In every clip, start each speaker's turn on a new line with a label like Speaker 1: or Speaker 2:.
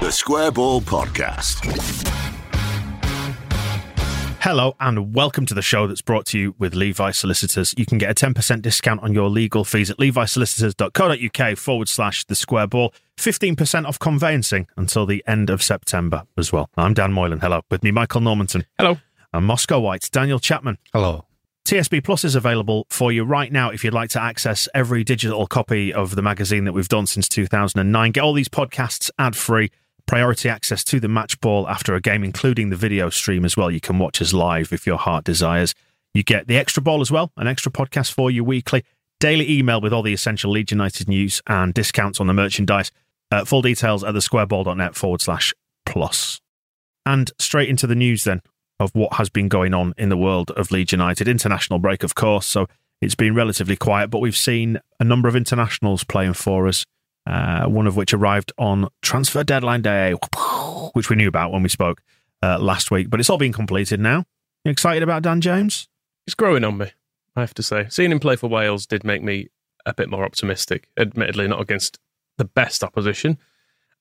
Speaker 1: The Square Ball Podcast.
Speaker 2: Hello and welcome to the show that's brought to you with Levi Solicitors. You can get a 10% discount on your legal fees at levisolicitors.co.uk forward slash the square ball. 15% off conveyancing until the end of September as well. I'm Dan Moylan. Hello. With me, Michael Normanton.
Speaker 3: Hello.
Speaker 2: And Moscow White, Daniel Chapman.
Speaker 4: Hello.
Speaker 2: TSB Plus is available for you right now if you'd like to access every digital copy of the magazine that we've done since 2009. Get all these podcasts ad free, priority access to the match ball after a game, including the video stream as well. You can watch us live if your heart desires. You get the extra ball as well, an extra podcast for you weekly, daily email with all the essential Leeds United news and discounts on the merchandise. Uh, full details at thesquareball.net forward slash plus. And straight into the news then of what has been going on in the world of Leeds United. International break, of course, so it's been relatively quiet, but we've seen a number of internationals playing for us, uh, one of which arrived on transfer deadline day, which we knew about when we spoke uh, last week, but it's all been completed now. You excited about Dan James?
Speaker 3: It's growing on me, I have to say. Seeing him play for Wales did make me a bit more optimistic, admittedly, not against the best opposition.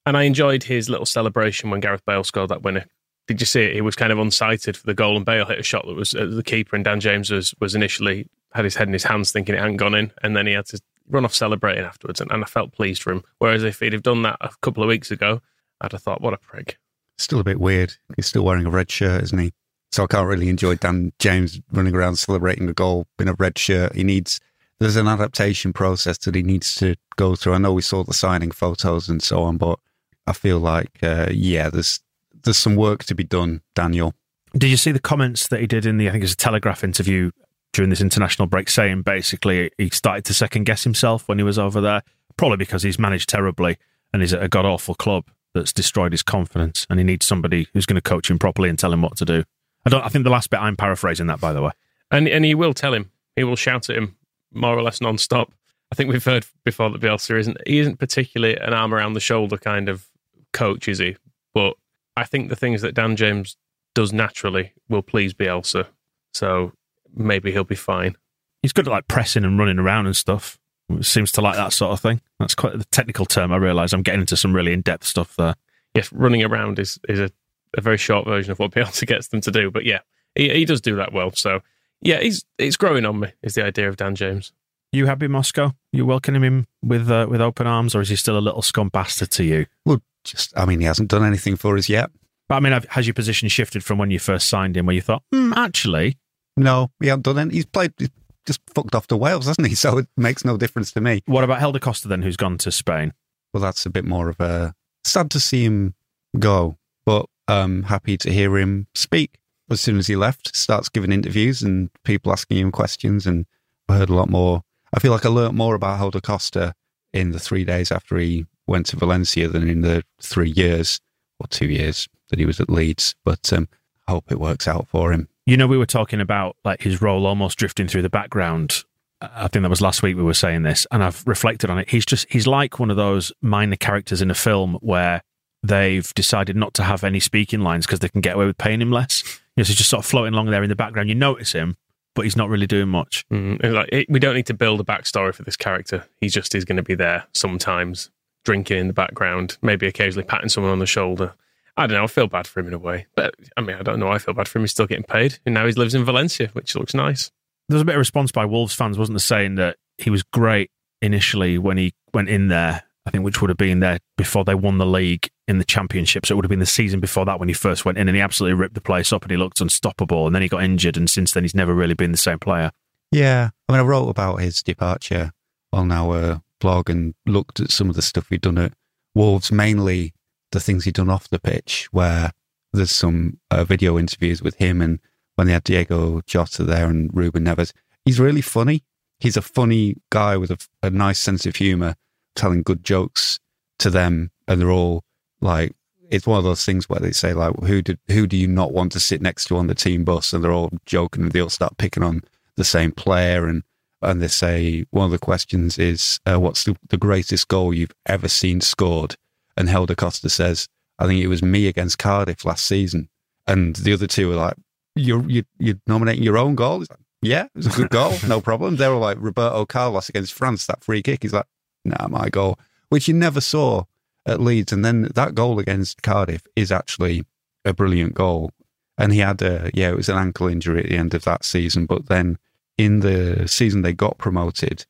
Speaker 3: And I enjoyed his little celebration when Gareth Bale scored that winner. Did you see it? He was kind of unsighted for the goal, and Bale hit a shot that was uh, the keeper, and Dan James was, was initially had his head in his hands, thinking it hadn't gone in, and then he had to run off celebrating afterwards, and, and I felt pleased for him. Whereas if he'd have done that a couple of weeks ago, I'd have thought, what a prick.
Speaker 4: Still a bit weird. He's still wearing a red shirt, isn't he? So I can't really enjoy Dan James running around celebrating a goal in a red shirt. He needs there's an adaptation process that he needs to go through. I know we saw the signing photos and so on, but I feel like uh, yeah, there's there's some work to be done, Daniel.
Speaker 2: Did you see the comments that he did in the, I think it was a Telegraph interview during this international break, saying basically he started to second guess himself when he was over there, probably because he's managed terribly and he's at a god awful club that's destroyed his confidence, and he needs somebody who's going to coach him properly and tell him what to do. I don't. I think the last bit I'm paraphrasing that, by the way.
Speaker 3: And and he will tell him. He will shout at him more or less non-stop. I think we've heard before that Bielsa isn't he isn't particularly an arm around the shoulder kind of coach, is he? But I think the things that Dan James does naturally will please Bielsa. So maybe he'll be fine.
Speaker 2: He's good at like pressing and running around and stuff. Seems to like that sort of thing. That's quite the technical term. I realise I'm getting into some really in-depth stuff there.
Speaker 3: Yes, running around is is a, a very short version of what Bielsa gets them to do. But yeah, he, he does do that well. So yeah, he's it's growing on me. Is the idea of Dan James?
Speaker 2: You happy, Moscow? You welcoming him with uh, with open arms, or is he still a little scum bastard to you?
Speaker 4: Well, just I mean, he hasn't done anything for us yet.
Speaker 2: But I mean, have- has your position shifted from when you first signed him, where you thought, hmm, actually,
Speaker 4: No, he hasn't done any. He's played. He's just fucked off to Wales, hasn't he? So it makes no difference to me.
Speaker 2: what about Helder Costa then, who's gone to Spain?
Speaker 4: Well, that's a bit more of a sad to see him go, but um, happy to hear him speak. As soon as he left, starts giving interviews and people asking him questions, and I heard a lot more. I feel like I learnt more about Helder Costa in the three days after he went to Valencia than in the three years or two years that he was at Leeds. But um, I hope it works out for him.
Speaker 2: You know, we were talking about like his role almost drifting through the background. I think that was last week we were saying this, and I've reflected on it. He's just he's like one of those minor characters in a film where they've decided not to have any speaking lines because they can get away with paying him less. You know, so he's just sort of floating along there in the background. You notice him, but he's not really doing much.
Speaker 3: Mm, like it, we don't need to build a backstory for this character. He just is going to be there sometimes, drinking in the background, maybe occasionally patting someone on the shoulder. I don't know. I feel bad for him in a way, but I mean, I don't know. I feel bad for him. He's still getting paid, and now he lives in Valencia, which looks nice.
Speaker 2: There was a bit of response by Wolves fans, wasn't there, saying that he was great initially when he went in there I think, which would have been there before they won the league in the championship. So it would have been the season before that when he first went in, and he absolutely ripped the place up, and he looked unstoppable. And then he got injured, and since then he's never really been the same player.
Speaker 4: Yeah, I mean, I wrote about his departure on our blog and looked at some of the stuff he'd done at Wolves, mainly the things he'd done off the pitch, where there's some uh, video interviews with him and when they had Diogo Jota there and Ruben Neves. He's really funny. He's a funny guy with a, a nice sense of humor, telling good jokes to them, and they're all like, it's one of those things where they say like, who did who do you not want to sit next to on the team bus? And they're all joking and they all start picking on the same player and and they say one of the questions is uh, what's the, the greatest goal you've ever seen scored? And Helder Costa says, I think it was me against Cardiff last season. And the other two were like, you're you, you're nominating your own goal. He's like, yeah, it was a good goal, no problem. They were like Roberto Carlos against France, that free kick. He's like, nah, my goal, which you never saw at Leeds. And then that goal against Cardiff is actually a brilliant goal. And he had a yeah, it was an ankle injury at the end of that season, but then in the season they got promoted,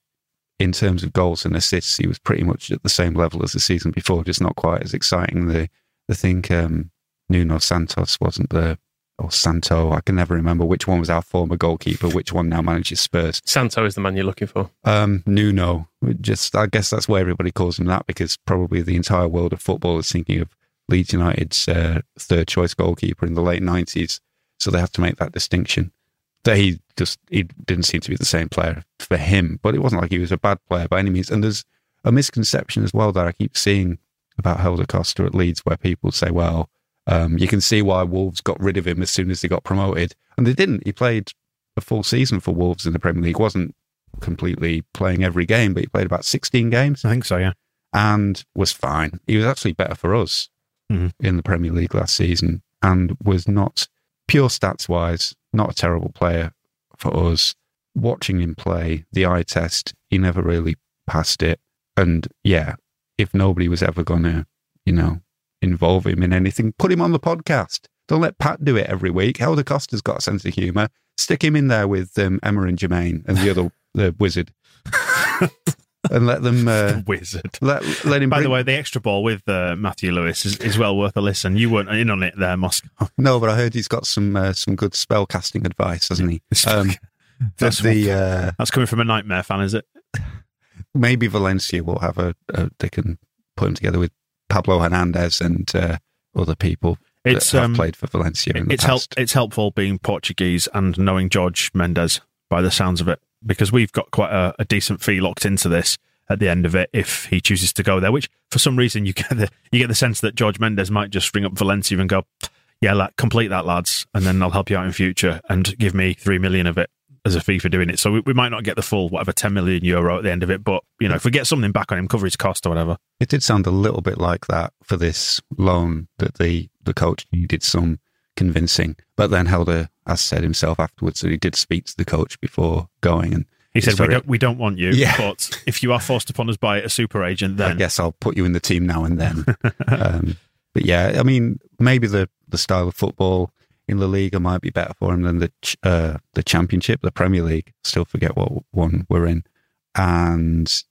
Speaker 4: in terms of goals and assists, he was pretty much at the same level as the season before, just not quite as exciting. The I think um, Nuno Santos wasn't the or Santo. I can never remember which one was our former goalkeeper, which one now manages Spurs.
Speaker 3: Santo is the man you're looking for.
Speaker 4: Um, Nuno, just I guess that's why everybody calls him that because probably the entire world of football is thinking of Leeds United's uh, third choice goalkeeper in the late nineties, so they have to make that distinction that he just he didn't seem to be the same player for him. But it wasn't like he was a bad player by any means. And there's a misconception as well that I keep seeing about Helder Costa at Leeds, where people say, "Well, um, you can see why Wolves got rid of him as soon as they got promoted," and they didn't. He played a full season for Wolves in the Premier League. wasn't completely playing every game, but he played about 16 games.
Speaker 2: I think so, yeah,
Speaker 4: and was fine. He was actually better for us mm-hmm. in the Premier League last season, and was not pure stats wise not a terrible player for us. Watching him play the eye test, he never really passed it. And yeah, if nobody was ever going to, you know, involve him in anything, put him on the podcast. Don't let Pat do it every week. Helder Costa's got a sense of humour. Stick him in there with um, Emma and Jermaine and the other the wizard. and let them uh,
Speaker 2: wizard.
Speaker 4: Let, let him.
Speaker 2: By
Speaker 4: bring...
Speaker 2: the way, the extra ball with uh, Matthew Lewis is, is, well worth a listen. You weren't in on it there, Moscow.
Speaker 4: No, but I heard he's got some uh, some good spell casting advice, hasn't he? Um,
Speaker 2: that's the uh, that's coming from a nightmare fan, is it?
Speaker 4: Maybe Valencia will have a, a they can put him together with Pablo Hernandez and uh, other people. It's um, played for Valencia.
Speaker 2: it's help, It's helpful being Portuguese and knowing George Mendes by the sounds of it because we've got quite a, a, decent fee locked into this at the end of it if he chooses to go there. Which for some reason you get the you get the sense that George Mendes might just ring up Valencia and go, "Yeah, like, complete that, lads, and then I'll help you out in future and give me three million of it." As a fee for doing it, so we, we might not get the full whatever ten million euro at the end of it, but you know if we get something back on him, cover his cost or whatever.
Speaker 4: It did sound a little bit like that for this loan that the the coach needed some convincing. But then Helder has said himself afterwards that he did speak to the coach before going and
Speaker 2: he said, we, don't, "We don't want you, yeah. but if you are forced upon us by a super agent, then
Speaker 4: I guess I'll put you in the team now and then." um, but yeah, I mean, maybe the the style of football in La Liga might be better for him than the uh, the Championship, the Premier League. Still forget what one we're in, and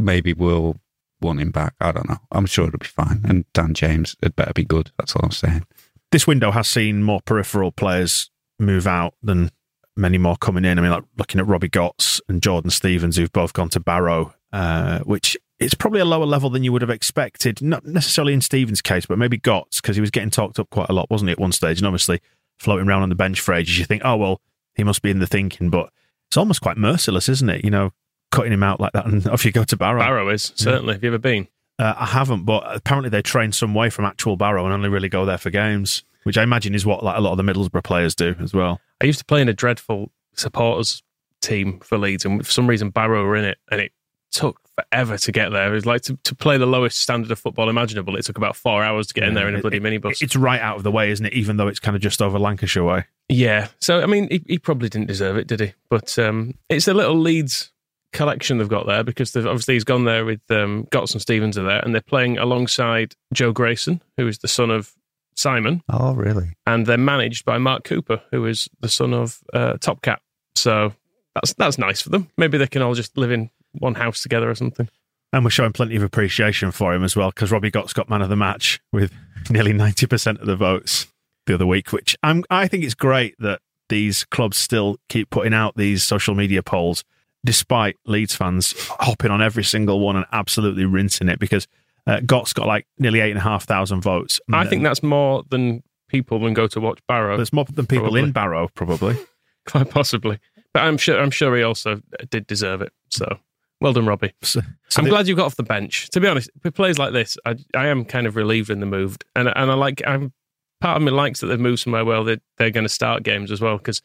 Speaker 4: maybe we'll want him back. I don't know. I'm sure it'll be fine. And Dan James, it better be good. That's all I'm saying
Speaker 2: this window has seen more peripheral players move out than many more coming in. I mean, like looking at Robbie Gotts and Jordan Stevens, who've both gone to Barrow, uh, which it's probably a lower level than you would have expected. Not necessarily in Stevens' case, but maybe Gotts because he was getting talked up quite a lot, wasn't he, at one stage? And obviously floating around on the bench for ages, you think, oh well, he must be in the thinking, but it's almost quite merciless, isn't it? You know, cutting him out like that, and off you go to Barrow.
Speaker 3: Barrow is certainly. Yeah. Have you ever been?
Speaker 2: Uh, I haven't, but apparently they train some way from actual Barrow and only really go there for games, which I imagine is what like a lot of the Middlesbrough players do as well.
Speaker 3: I used to play in a dreadful supporters team for Leeds, and for some reason Barrow were in it, and it took forever to get there. It was like to, to play the lowest standard of football imaginable. It took about four hours to get yeah, in there in a bloody
Speaker 2: it,
Speaker 3: minibus.
Speaker 2: It's right out of the way, isn't it? Even though it's kind of just over Lancashire way.
Speaker 3: Yeah. So I mean, he, he probably didn't deserve it, did he? But um, it's a little Leeds collection they've got there because obviously he's gone there with um, Gotts and Stevens are there, and they're playing alongside Joe Grayson, who is the son of Simon.
Speaker 4: Oh, really?
Speaker 3: And they're managed by Mark Cooper, who is the son of uh, Top Cat. So that's that's nice for them. Maybe they can all just live in one house together or something.
Speaker 2: And we're showing plenty of appreciation for him as well because Robbie Gott's got man of the match with nearly 90% of the votes the other week, which I'm, I think it's great that these clubs still keep putting out these social media polls despite Leeds fans hopping on every single one and absolutely rinsing it because uh, Gott's got like nearly 8,500 votes.
Speaker 3: I think that's more than people when go to watch Barrow.
Speaker 2: There's more than people
Speaker 3: Probably.
Speaker 2: in Barrow, probably.
Speaker 3: Quite possibly. But I'm sure I'm sure he also did deserve it. So well done, Robbie.
Speaker 2: So, so
Speaker 3: I'm
Speaker 2: the-
Speaker 3: glad you got off the bench. To be honest, with plays like this, I, I am kind of relieved in the move, and and I like. I'm part of me likes that they've moved somewhere where they they're going to start games as well because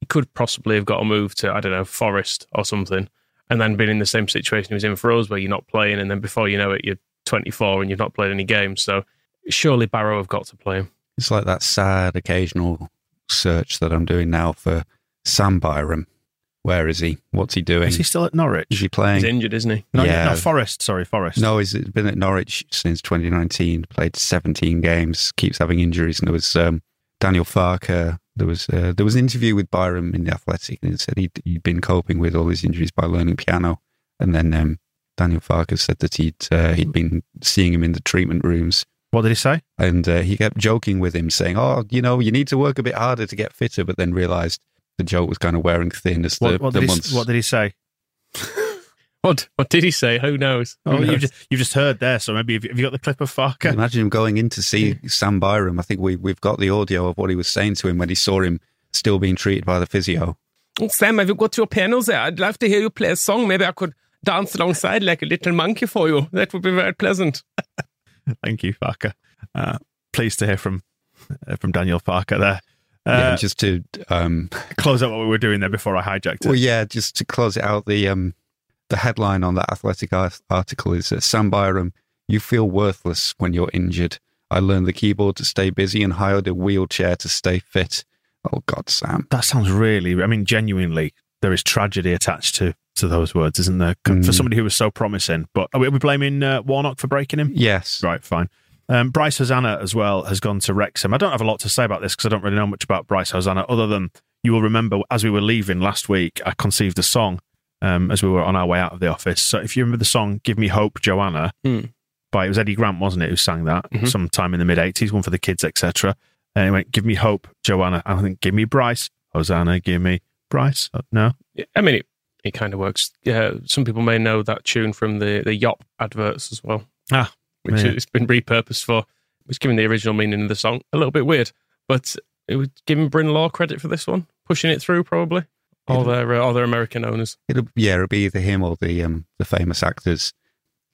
Speaker 3: he could possibly have got a move to I don't know Forest or something, and then been in the same situation he was in for us where you're not playing, and then before you know it, you're 24 and you've not played any games. So surely Barrow have got to play him.
Speaker 4: It's like that sad occasional search that I'm doing now for Sam Byram. Where is he? What's he doing?
Speaker 2: Is he still at Norwich?
Speaker 4: Is he playing?
Speaker 3: He's injured, isn't he?
Speaker 2: No,
Speaker 4: Yeah.
Speaker 2: no, Forest. Sorry, Forest.
Speaker 4: No, he's been at Norwich since 2019. Played 17 games. Keeps having injuries. And there was um, Daniel Farke. There was uh, there was an interview with Byram in the Athletic, and he said he'd, he'd been coping with all his injuries by learning piano. And then um, Daniel Farkas said that he'd uh, he'd been seeing him in the treatment rooms,
Speaker 2: What did he say?
Speaker 4: and uh, he kept joking with him, saying, "Oh, you know, you need to work a bit harder to get fitter." But then realised the joke was kind of wearing thin as the,
Speaker 2: What, what,
Speaker 4: the
Speaker 2: did,
Speaker 4: months.
Speaker 2: he, what did he say?
Speaker 3: What what did he say? Who knows? Who
Speaker 2: Oh,
Speaker 3: knows?
Speaker 2: you've just, you've just heard there, so maybe have you, have you got the clip of Farke?
Speaker 4: Imagine him going in to see Sam Byram. I think we we've got the audio of what he was saying to him when he saw him still being treated by the physio.
Speaker 3: Sam, have you got your piano there? I'd love to hear you play a song. Maybe I could dance alongside like a little monkey for you. That would be very pleasant.
Speaker 2: Thank you, Farke. Uh, pleased to hear from uh, from Daniel Farke there. Uh,
Speaker 4: yeah, just to um,
Speaker 2: close out what we were doing there before I hijacked it.
Speaker 4: well, yeah, just to close it out, the um, the headline on that athletic ar- article is uh, Sam Byram. You feel worthless when you're injured. I learned the keyboard to stay busy and hired a wheelchair to stay fit. Oh God, Sam.
Speaker 2: That sounds really. I mean, genuinely, there is tragedy attached to to those words, isn't there? For
Speaker 4: Mm.
Speaker 2: somebody who was so promising. But are we, are we blaming uh, Warnock for breaking him?
Speaker 4: Yes.
Speaker 2: Right, fine. Um, Bryce Hosannah as well has gone to Wrexham. I don't have a lot to say about this because I don't really know much about Bryce Hosannah, other than you will remember as we were leaving last week, I conceived a song um, as we were on our way out of the office. So if you remember the song "Give Me Hope, Joanna,"
Speaker 3: Hmm.
Speaker 2: by it was Eddie Grant, wasn't it, who sang that
Speaker 3: Mhm.
Speaker 2: sometime in the mid '80s, one for the kids, etc. And he went, "Give me hope, Joanna." And I think, "Give me Bryce, Hosannah, give me Bryce." Uh, no,
Speaker 3: I mean, it, it kind of works. Yeah, some people may know that tune from the the Yop adverts as well.
Speaker 2: Ah,
Speaker 3: which
Speaker 2: yeah.
Speaker 3: it's been repurposed for, which giving the original meaning of the song a little bit weird, but it would giving Bryn Law credit for this one, pushing it through probably. All their uh, all their American owners.
Speaker 4: It'll yeah, it'll be either him or the um the famous actors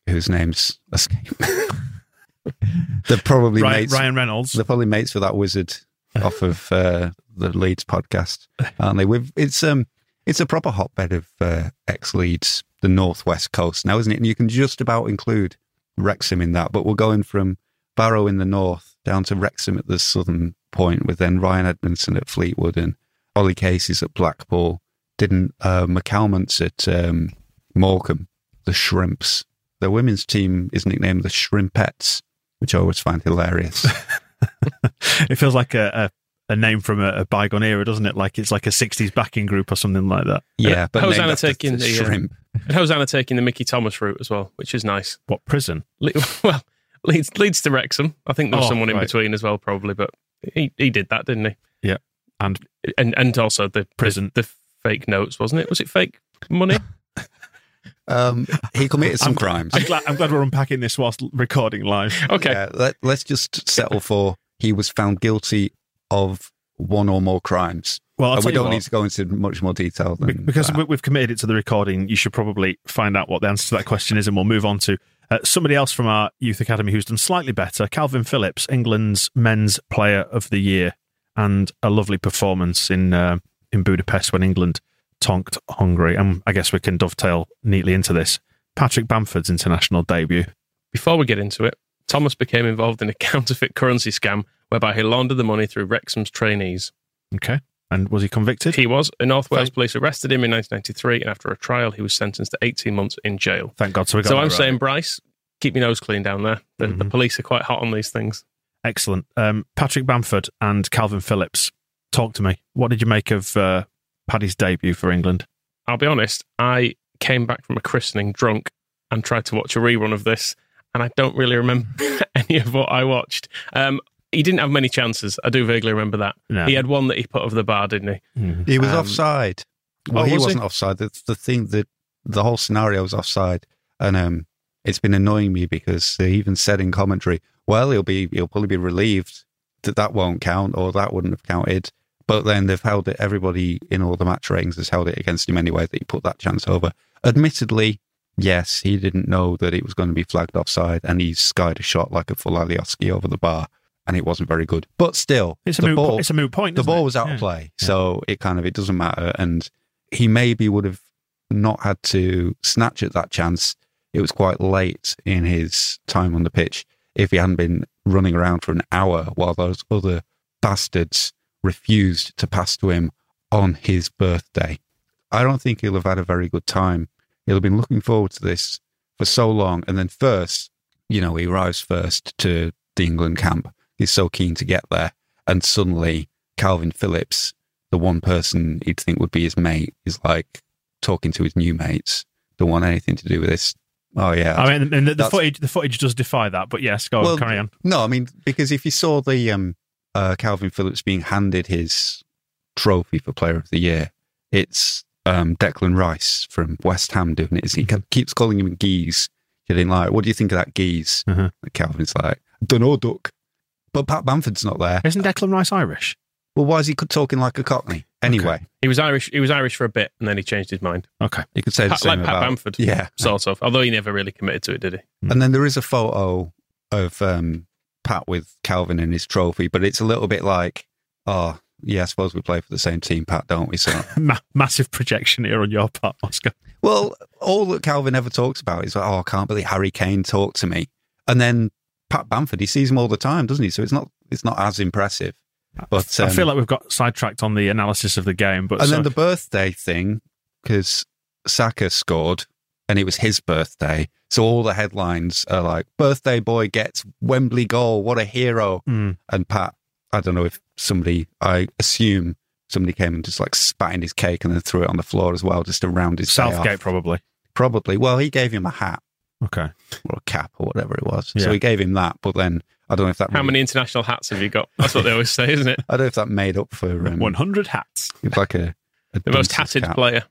Speaker 4: whose names escape. They're probably
Speaker 2: Ryan,
Speaker 4: mates.
Speaker 2: Ryan Reynolds.
Speaker 4: They're probably mates with that wizard off of uh, the Leeds podcast, aren't they? We've, it's um it's a proper hotbed of uh, ex Leeds, the northwest coast now, isn't it? And you can just about include Wrexham in that. But we're going from Barrow in the north down to Wrexham at the southern point, with then Ryan Edmondson at Fleetwood and Ollie Casey's at Blackpool. Didn't uh, McCalmont's at um, Morecambe, the Shrimps. The women's team is nicknamed the Shrimpettes, which I always find hilarious.
Speaker 2: it feels like a, a, a name from a, a bygone era, doesn't it? Like it's like a '60s backing group or something like that.
Speaker 4: Yeah, but
Speaker 3: Hosannah
Speaker 4: named
Speaker 3: taking the, uh,
Speaker 4: shrimp.
Speaker 3: And Hosannah taking the Mickey Thomas route as well, which is nice.
Speaker 2: What prison?
Speaker 3: Le- Well, leads leads to Wrexham. I think there's
Speaker 2: Oh,
Speaker 3: someone in
Speaker 2: right.
Speaker 3: between as well, probably, but he, he did that, didn't he?
Speaker 2: Yeah, and
Speaker 3: And and also the
Speaker 2: Prison.
Speaker 3: the, the fake notes, wasn't it? Was it fake money?
Speaker 4: Um, he committed some
Speaker 2: I'm-
Speaker 4: crimes.
Speaker 2: I'm glad, I'm glad we're unpacking this whilst recording live.
Speaker 3: Okay.
Speaker 4: Yeah, let, let's just settle for he was found guilty of one or more crimes.
Speaker 2: Well,
Speaker 4: And we don't
Speaker 2: what.
Speaker 4: need to go into much more detail than
Speaker 2: because
Speaker 4: that.
Speaker 2: we- we've committed it to the recording, you should probably find out what the answer to that question is, and we'll move on to uh, somebody else from our youth academy who's done slightly better. Kalvin Phillips, England's men's player of the year, and a lovely performance in uh, in Budapest when England tonked Hungary. And I guess we can dovetail neatly into this. Patrick Bamford's international debut.
Speaker 3: Before we get into it, Thomas became involved in a counterfeit currency scam whereby he laundered the money through Wrexham's trainees.
Speaker 2: Okay, and was he convicted?
Speaker 3: He was. The North Wales
Speaker 2: Thank-
Speaker 3: police arrested him in 1993, and after a trial, he was sentenced to 18 months in jail.
Speaker 2: Thank God. So, we got
Speaker 3: So I'm
Speaker 2: right.
Speaker 3: saying, Bryce, keep your nose clean down there. The, the
Speaker 2: Mhm.
Speaker 3: police are quite hot on these things.
Speaker 2: Excellent. Um, Patrick Bamford and Kalvin Phillips. Talk to me. What did you make of uh, Paddy's debut for England?
Speaker 3: I'll be honest, I came back from a christening drunk and tried to watch a rerun of this, and I don't really remember any of what I watched. Um, he didn't have many chances. I do vaguely remember that.
Speaker 2: No.
Speaker 3: He had one that he put over the bar, didn't he?
Speaker 4: He was
Speaker 3: Um,
Speaker 4: offside. Well,
Speaker 3: oh,
Speaker 4: he
Speaker 3: was
Speaker 4: wasn't offside. The, the thing that the whole scenario was offside, and um, it's been annoying me because they even said in commentary, "Well, he'll be he'll probably be relieved that that won't count or that wouldn't have counted." But then they've held it. Everybody in all the match ratings has held it against him anyway that he put that chance over. Admittedly, yes, he didn't know that it was going to be flagged offside, and he skied a shot like a full Alioski over the bar, and it wasn't very good. But still,
Speaker 2: It's a moot.
Speaker 4: ball,
Speaker 2: it's a moot point.
Speaker 4: the ball
Speaker 2: it?
Speaker 4: was out
Speaker 2: Yeah.
Speaker 4: of play, so it kind of it doesn't matter. And he maybe would have not had to snatch at that chance. It was quite late in his time on the pitch. If he hadn't been running around for an hour while those other bastards refused to pass to him on his birthday, I don't think he'll have had a very good time. He'll have been looking forward to this for so long, and then first, you know, he arrives first to the England camp. He's so keen to get there, and suddenly Kalvin Phillips, the one person he'd think would be his mate, is like talking to his new mates. Don't want anything to do with this. Oh yeah,
Speaker 2: I mean, and the, the footage the footage does defy that, but yes, go
Speaker 4: Well,
Speaker 2: on, carry on.
Speaker 4: No, I mean because if you saw the um, uh, Kalvin Phillips being handed his trophy for Player of the Year, it's um, Declan Rice from West Ham doing it. He kept- keeps calling him Geese. Getting like, what do you think of that Geese?
Speaker 2: Uh-huh.
Speaker 4: Kalvin's like, don't know, Duck. But Pat Bamford's not there.
Speaker 2: Isn't Declan Rice Irish?
Speaker 4: Well, why is he talking like a Cockney? Anyway,
Speaker 3: He was Irish. He was Irish for a bit, and then he changed his mind.
Speaker 2: Okay.
Speaker 4: you could say the
Speaker 3: Pat,
Speaker 4: same
Speaker 3: like Pat
Speaker 4: about
Speaker 3: Bamford,
Speaker 4: Yeah,
Speaker 3: sort of. Although he never really committed to it, did he?
Speaker 4: And then there is a photo of um, Pat with Kalvin and his trophy, but it's a little bit like, oh, yeah, I suppose we play for the same team, Pat, don't we? So,
Speaker 2: Ma- massive projection here on your part, Oscar.
Speaker 4: well, all that Kalvin ever talks about is, like, oh, I can't believe Harry Kane talked to me. And then Pat Bamford, he sees him all the time, doesn't he? So it's not it's not as impressive. But
Speaker 2: I
Speaker 4: um,
Speaker 2: feel like we've got sidetracked on the analysis of the game, but
Speaker 4: and
Speaker 2: so-
Speaker 4: then the birthday thing, because Saka scored and it was his birthday. So all the headlines are like, birthday boy gets Wembley goal. What a hero.
Speaker 2: Mm.
Speaker 4: And Pat, I don't know if somebody, I assume somebody came and just like spat in his cake and then threw it on the floor as well, just to round his
Speaker 2: Southgate probably.
Speaker 4: Probably. Well, he gave him a hat
Speaker 2: Okay.
Speaker 4: or a cap or whatever it was.
Speaker 2: Yeah.
Speaker 4: So he gave him that. But then I don't know if that
Speaker 3: How
Speaker 4: really-
Speaker 3: many international hats have you got? That's what they always say, isn't it?
Speaker 4: I don't know if that made up for um,
Speaker 2: 100 hats.
Speaker 4: It was like a, a
Speaker 3: The most hatted
Speaker 4: cap.
Speaker 3: player.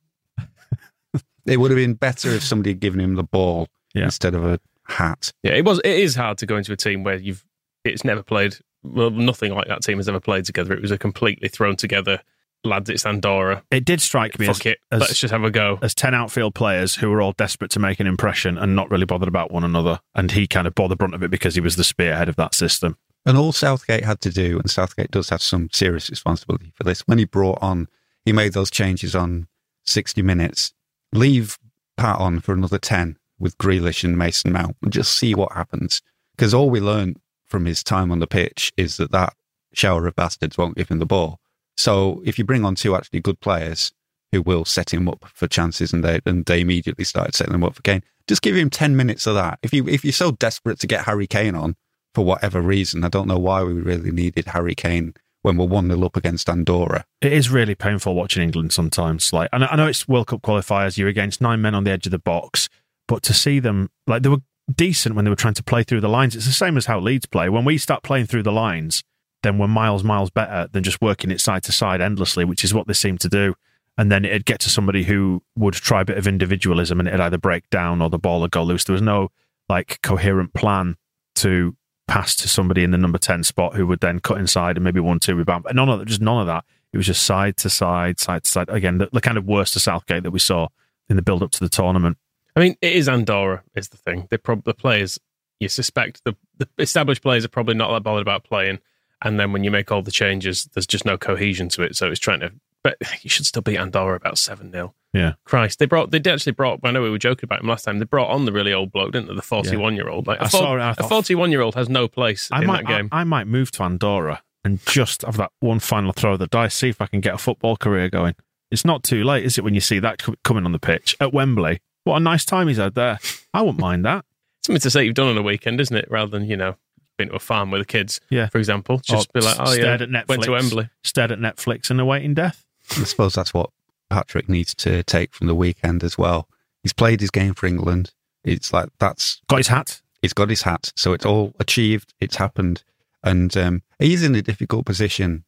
Speaker 4: It would have been better if somebody had given him the ball
Speaker 2: Yeah.
Speaker 4: instead of a hat.
Speaker 3: Yeah, it was. It is hard to go into a team where you've. It's never played. Well, nothing like that team has ever played together. It was a completely thrown together. Lads, it's Andorra.
Speaker 2: It did strike me
Speaker 3: Fuck
Speaker 2: as,
Speaker 3: it.
Speaker 2: as,
Speaker 3: Let's just have a go.
Speaker 2: as 10 outfield players who were all desperate to make an impression and not really bothered about one another. And he kind of bore the brunt of it because he was the spearhead of that system.
Speaker 4: And all Southgate had to do, and Southgate does have some serious responsibility for this, when he brought on, he made those changes on 60 minutes, leave Pat on for another 10 with Grealish and Mason Mount and just see what happens. Because all we learned from his time on the pitch is that that shower of bastards won't give him the ball. So if you bring on two actually good players who will set him up for chances and they, and they immediately started setting them up for Kane, just give him 10 minutes of that. If, you, if you're so desperate to get Harry Kane on, for whatever reason. I don't know why we really needed Harry Kane when we're 1 0 up against Andorra.
Speaker 2: It is really painful watching England sometimes. Like, I know it's World Cup qualifiers, you're against nine men on the edge of the box, but to see them, like, they were decent when they were trying to play through the lines. It's the same as how Leeds play. When we start playing through the lines, then we're miles, miles better than just working it side to side endlessly, which is what they seem to do. And then it'd get to somebody who would try a bit of individualism and it'd either break down or the ball would go loose. There was no like coherent plan to pass to somebody in the number 10 spot who would then cut inside and maybe one, two rebound. But none of that, just none of that. It was just side to side, side to side. Again, the, the kind of worst of Southgate that we saw in the build up to the tournament.
Speaker 3: I mean, it is Andorra is the thing. They prob- the players you suspect the, the established players are probably not that bothered about playing, and then when you make all the changes, there's just no cohesion to it. So it's trying to. But you should still beat Andorra about seven 0
Speaker 2: Yeah.
Speaker 3: Christ, they brought. They actually brought. I know we were joking about him last time. They brought on the really old bloke, didn't they? The forty-one year old. Like
Speaker 2: I
Speaker 3: a
Speaker 2: saw I
Speaker 3: a
Speaker 2: thought-
Speaker 3: forty-one-year-old has no place
Speaker 2: I
Speaker 3: in
Speaker 2: might,
Speaker 3: that game.
Speaker 2: I, I might move to Andorra and just have that one final throw of the dice, see if I can get a football career going. It's not too late, is it, when you see that coming on the pitch at Wembley? What a nice time he's had there. I wouldn't mind that.
Speaker 3: Something to say you've done on a weekend, isn't it? Rather than you know been to a farm with the kids,
Speaker 2: Yeah.
Speaker 3: for example. Just
Speaker 2: Or
Speaker 3: be like, oh yeah,
Speaker 2: stared at Netflix,
Speaker 3: went to Wembley.
Speaker 2: Stared at Netflix and awaiting death.
Speaker 4: I suppose that's what Patrick needs to take from the weekend as well. He's played his game for England. It's like that's
Speaker 2: Got his hat.
Speaker 4: he's got his hat. So it's all achieved. It's happened. And um, he's in a difficult position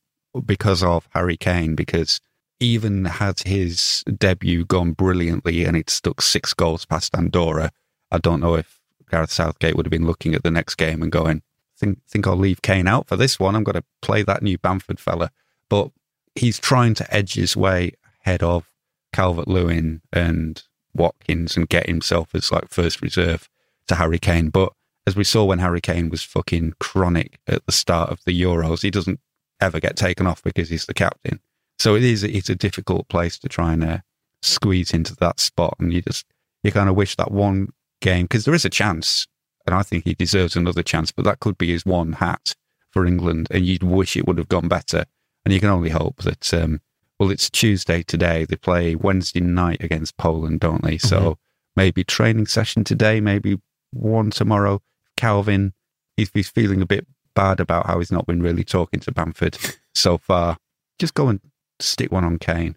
Speaker 4: because of Harry Kane, because even had his debut gone brilliantly and it stuck six goals past Andorra, I don't know if Gareth Southgate would have been looking at the next game and going, think, think I'll leave Kane out for this one. I'm going to play that new Bamford fella. But he's trying to edge his way ahead of Calvert Lewin and Watkins and get himself as like first reserve to Harry Kane. But as we saw when Harry Kane was fucking chronic at the start of the Euros, he doesn't ever get taken off because he's the captain. So it is it's a difficult place to try and uh, squeeze into that spot, and you just you kind of wish that one game because there is a chance, and I think he deserves another chance, but that could be his one hat for England, and you'd wish it would have gone better. And you can only hope that. Um, well, it's Tuesday today. They play Wednesday night against Poland, don't they? So
Speaker 2: Mhm.
Speaker 4: maybe training session today, maybe one tomorrow. Kalvin, if he's feeling a bit bad about how he's not been really talking to Bamford so far, just go and stick one on Kane.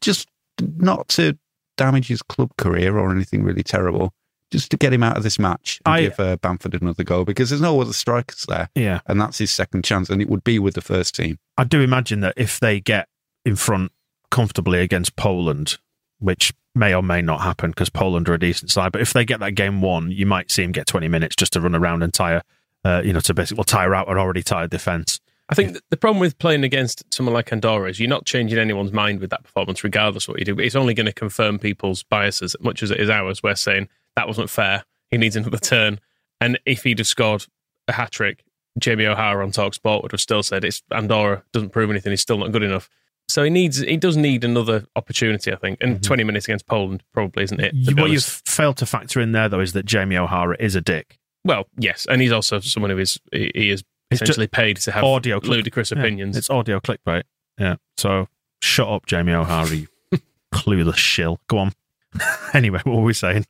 Speaker 4: Just not to damage his club career or anything really terrible, just to get him out of this match and
Speaker 2: I-
Speaker 4: give uh, Bamford another go because there's no other strikers there.
Speaker 2: Yeah.
Speaker 4: And that's his second chance, and it would be with the first team.
Speaker 2: I do imagine that if they get in front comfortably against Poland, which may or may not happen because Poland are a decent side, but if they get that game won, you might see him get 20 minutes just to run around and tire, uh, you know, to basically well, tire out an already tired defence.
Speaker 3: I think th- the problem with playing against someone like Andorra is you're not changing anyone's mind with that performance, regardless of what you do. It's only going to confirm people's biases, as much as it is ours. We're saying that wasn't fair. He needs another turn. And if he'd have scored a hat trick, Jamie O'Hara on Talk Sport would have still said it's Andorra doesn't prove anything. He's still not good enough. So he needs he does need another opportunity, I think. And mm-hmm. 20 minutes against Poland probably isn't it.
Speaker 2: You, what you've failed to factor in there, though, is that Jamie O'Hara is a dick.
Speaker 3: Well, yes, and he's also someone who is he he is
Speaker 2: It's
Speaker 3: essentially paid to have
Speaker 2: audio
Speaker 3: ludicrous
Speaker 2: Yeah,
Speaker 3: opinions.
Speaker 2: It's audio clickbait. Yeah. So shut up, Jamie O'Hara, you clueless shill. Go on. anyway, what were we saying?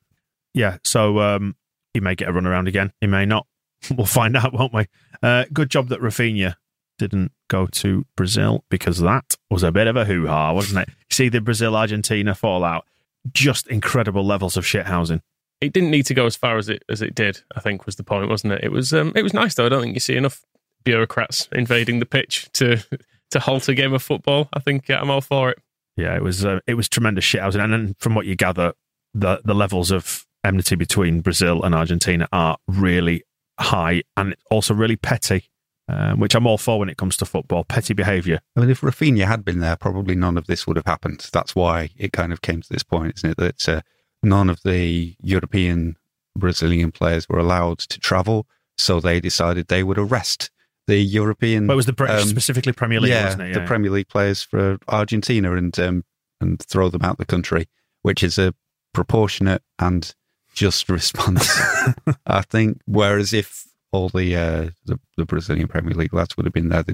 Speaker 2: Yeah. So um, he may get a run around again. He may not. We'll find out, won't we? Uh, good job that Raphinha didn't go to Brazil because that was a bit of a hoo ha, wasn't it? See the Brazil Argentina fallout. Just incredible levels of shithousing.
Speaker 3: it didn't need to go as far as it as it did. I think was the point, wasn't it? It was um, it was nice though. I don't think you see enough bureaucrats invading the pitch to to halt a game of football. I think uh, I'm all for it.
Speaker 2: Yeah, it was uh, it was tremendous shithousing, and then from what you gather, the the levels of enmity between Brazil and Argentina are really high and also really petty, um, which I'm all for when it comes to football. Petty behaviour.
Speaker 4: I mean, if Raphinha had been there, probably none of this would have happened. That's why it kind of came to this point, isn't it? That uh, none of the European Brazilian players were allowed to travel, so they decided they would arrest the European.
Speaker 2: But it was the British,
Speaker 4: um,
Speaker 2: specifically Premier League,
Speaker 4: yeah,
Speaker 2: wasn't it?
Speaker 4: the Premier League players for Argentina and um, and throw them out the country, which is a proportionate and just response, I think. Whereas if all the, uh, the the Brazilian Premier League lads would have been there,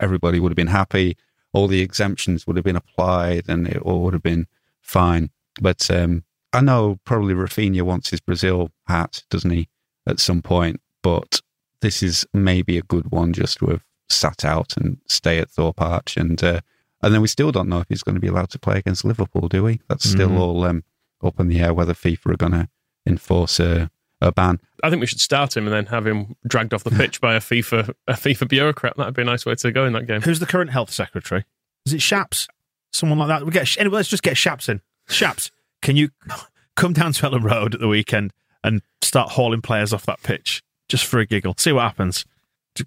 Speaker 4: everybody would have been happy. All the exemptions would have been applied, and it all would have been fine. But um, I know probably Raphinha wants his Brazil hat, doesn't he, at some point? But this is maybe a good one just to have sat out and stay at Thorpe Arch, and uh, and then we still don't know if he's going to be allowed to play against Liverpool, do we? That's still
Speaker 2: Mhm.
Speaker 4: all um, up in the air whether FIFA are going to enforce a, a ban.
Speaker 3: I think we should start him and then have him dragged off the pitch by a FIFA a FIFA bureaucrat. That'd be a nice way to go in that game.
Speaker 2: Who's the current health secretary? Is it Shapps? Someone like that. We get anyway. Let's just get Shapps in. Shapps, can you come down to Elland Road at the weekend and start hauling players off that pitch just for a giggle? See what happens.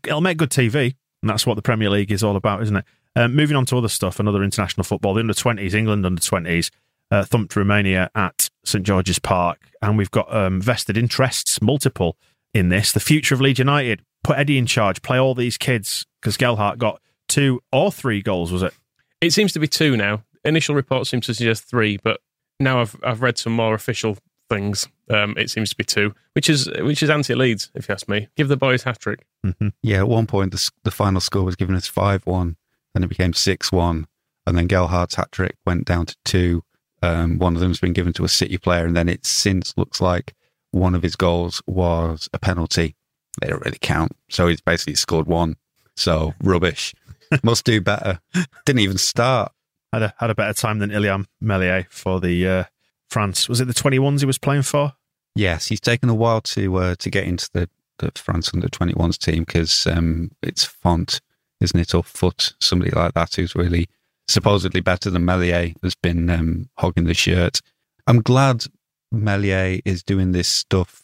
Speaker 2: It'll make good TV, and that's what the Premier League is all about, isn't it? Um, moving on to other stuff, another international football. The under twenties, England under twenties, uh, thumped Romania at St George's Park, and we've got um, vested interests, multiple in this. The future of Leeds United. Put Eddie in charge. Play all these kids because Gelhardt got two or three goals. Was it?
Speaker 3: It seems to be two now. Initial reports seem to suggest three, but now I've I've read some more official things. Um, it seems to be two, which is which is anti Leeds, if you ask me. Give the boys hat trick.
Speaker 2: Mm-hmm.
Speaker 4: Yeah, at one point the, the final score was given as 5 1, then it became 6 1, and then Gelhardt's hat trick went down to 2. Um, one of them's been given to a City player, and then it since looks like one of his goals was a penalty. They don't really count. So he's basically scored one. So rubbish. Must do better. Didn't even start.
Speaker 2: Had a had a better time than Illan Meslier for the uh, France. Was it the twenty ones he was playing for?
Speaker 4: Yes, he's taken a while to uh, to get into the, the France under 21s team because um, it's Font, isn't it, or Foot, somebody like that who's really supposedly better than Meslier has been um, hogging the shirt. I'm glad Meslier is doing this stuff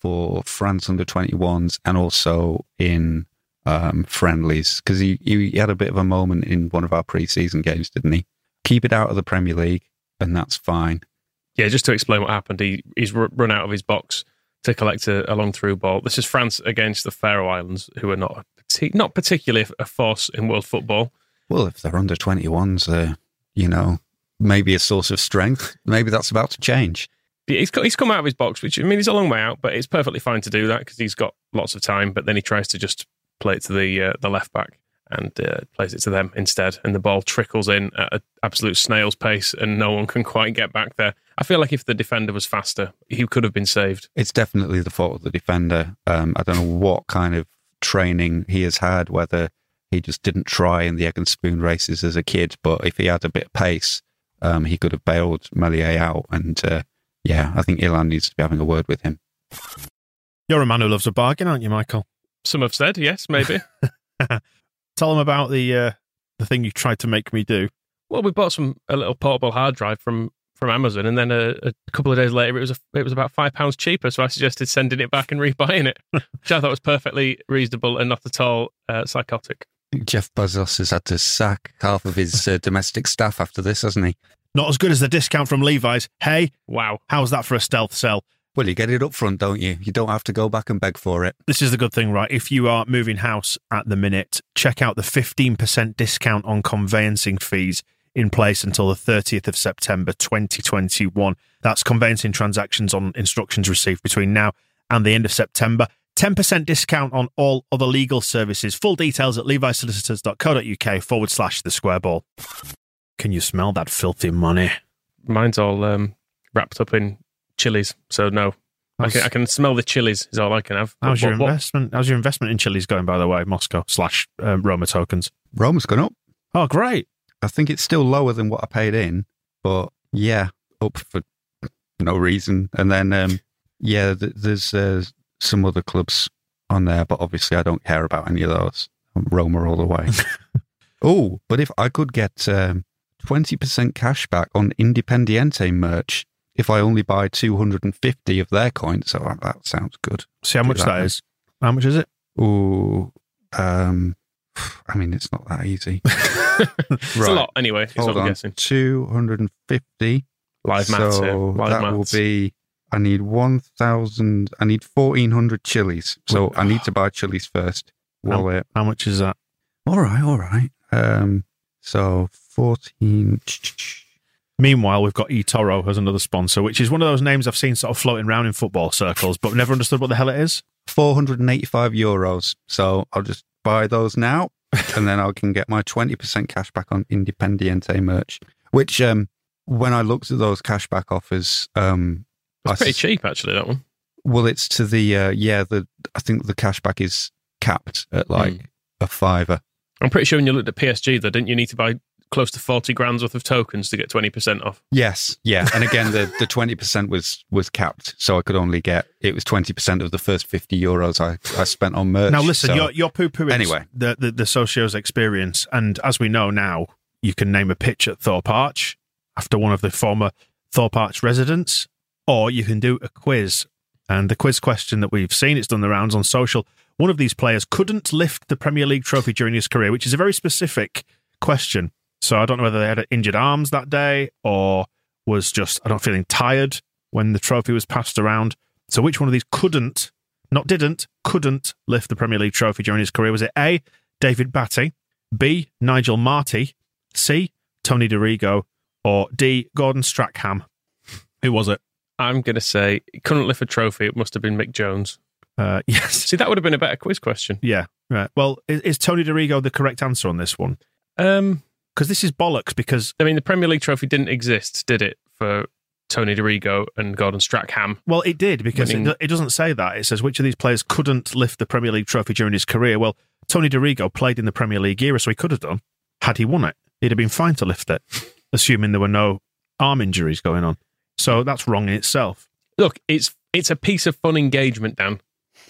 Speaker 4: for France under 21s and also in um, friendlies because he, he had a bit of a moment in one of our preseason games, didn't he? Keep it out of the Premier League, and that's fine.
Speaker 3: Yeah, just to explain what happened, he he's run out of his box to collect a, a long through ball. This is France against the Faroe Islands, who are not not particularly a force in world football.
Speaker 4: Well, if they're under 21s, uh, you know, maybe a source of strength. Maybe that's about to change.
Speaker 3: He's, got, he's come out of his box, which I mean, he's a long way out, but it's perfectly fine to do that because he's got lots of time. But then he tries to just play it to the uh, the left back and uh, plays it to them instead, and the ball trickles in at an absolute snail's pace, and no one can quite get back there. I feel like if the defender was faster, he could have been saved.
Speaker 4: It's definitely the fault of the defender. Um, I don't know what kind of training he has had, whether he just didn't try in the egg and spoon races as a kid, but if he had a bit of pace, um, he could have bailed Meslier out. And uh, yeah, I think Illan needs to be having a word with him.
Speaker 2: You're a man who loves a bargain, aren't you, Michael?
Speaker 3: Some have said yes, maybe.
Speaker 2: Tell them about the uh, the thing you tried to make me do.
Speaker 3: Well, we bought some a little portable hard drive from from Amazon, and then a, a couple of days later, it was a, it was about five pounds cheaper. So I suggested sending it back and rebuying it, which I thought was perfectly reasonable and not at all uh, psychotic.
Speaker 4: Jeff Bezos has had to sack half of his uh, domestic staff after this, hasn't he?
Speaker 2: Not as good as the discount from Levi's. Hey,
Speaker 3: wow,
Speaker 2: how's that for a stealth sell?
Speaker 4: Well, you get it up front, don't you? You don't have to go back and beg for it.
Speaker 2: This is the good thing, right? If you are moving house at the minute, check out the 15% discount on conveyancing fees in place until the 30th of September 2021. That's conveyancing transactions on instructions received between now and the end of September. 10% discount on all other legal services. Full details at levisolicitors.co.uk forward slash the square ball. Can you smell that filthy money?
Speaker 3: Mine's all um, wrapped up in chilies, so no. I can, I can, smell the chilies. Is all I can have.
Speaker 2: How's what, your what, investment? How's your investment in chilies going? By the way, Moscow slash um, Roma tokens.
Speaker 4: Roma's gone up.
Speaker 2: Oh, great!
Speaker 4: I think it's still lower than what I paid in, but yeah, up for no reason. And then um, yeah, th- there's uh, some other clubs on there, but obviously I don't care about any of those. I'm Roma all the way. oh, but if I could get um, 20% cash back on Independiente merch if I only buy 250 of their coins, so that sounds good.
Speaker 2: See how much that, that is. How much is it?
Speaker 4: Oh, um, I mean, it's not that easy.
Speaker 3: it's a lot anyway. Hold on. Guessing.
Speaker 4: 250.
Speaker 3: Live maths so here. Live
Speaker 4: that
Speaker 3: maths.
Speaker 4: will be I need 1,000, I need 1,400 chilies. So I need to buy chilies first.
Speaker 2: Wallet. How, how much is that?
Speaker 4: All right, all right. Um, so 14.
Speaker 2: Meanwhile, we've got eToro as another sponsor, which is one of those names I've seen sort of floating around in football circles, but never understood what the hell it is.
Speaker 4: 485 euros. So I'll just buy those now and then I can get my 20% cash back on Independiente merch, which, um, when I looked at those cashback offers, um,
Speaker 3: it's pretty cheap, actually. That one.
Speaker 4: Well, it's to the uh, yeah. The I think the cashback is capped at like mm. a fiver.
Speaker 3: I'm pretty sure when you looked at PSG, though, didn't you need to buy close to forty grand's worth of tokens to get twenty percent off?
Speaker 4: Yes, yeah. And again, the the twenty percent was was capped, so I could only get it was twenty percent of the first fifty euros I, I spent on merch.
Speaker 2: Now, listen,
Speaker 4: so.
Speaker 2: you're you're poo pooing
Speaker 4: anyway
Speaker 2: the, the the socios experience, and as we know now, you can name a pitch at Thorpe Arch after one of the former Thorpe Arch residents or you can do a quiz. And the quiz question that we've seen, it's done the rounds on social. One of these players couldn't lift the Premier League trophy during his career, which is a very specific question. So I don't know whether they had injured arms that day or was just, I don't feeling tired when the trophy was passed around. So which one of these couldn't, not didn't, couldn't lift the Premier League trophy during his career? Was it A, David Batty, B, Nigel Martyn, C, Tony Dorigo, or D, Gordon Strachan? Who was it?
Speaker 3: I'm going to say couldn't lift a trophy. It must have been Mick Jones.
Speaker 2: Uh, yes.
Speaker 3: See, that would have been a better quiz question.
Speaker 2: Yeah. Right. Well, is, is Tony Dorigo the correct answer on this one? Um, because this is bollocks. Because
Speaker 3: I mean, the Premier League trophy didn't exist, did it, for Tony Dorigo and Gordon Strachan?
Speaker 2: Well, it did because winning... it, it doesn't say that. It says which of these players couldn't lift the Premier League trophy during his career. Well, Tony Dorigo played in the Premier League era, so he could have done. Had he won it, he'd have been fine to lift it, assuming there were no arm injuries going on. So that's wrong in itself.
Speaker 3: Look, it's It's a piece of fun engagement, Dan.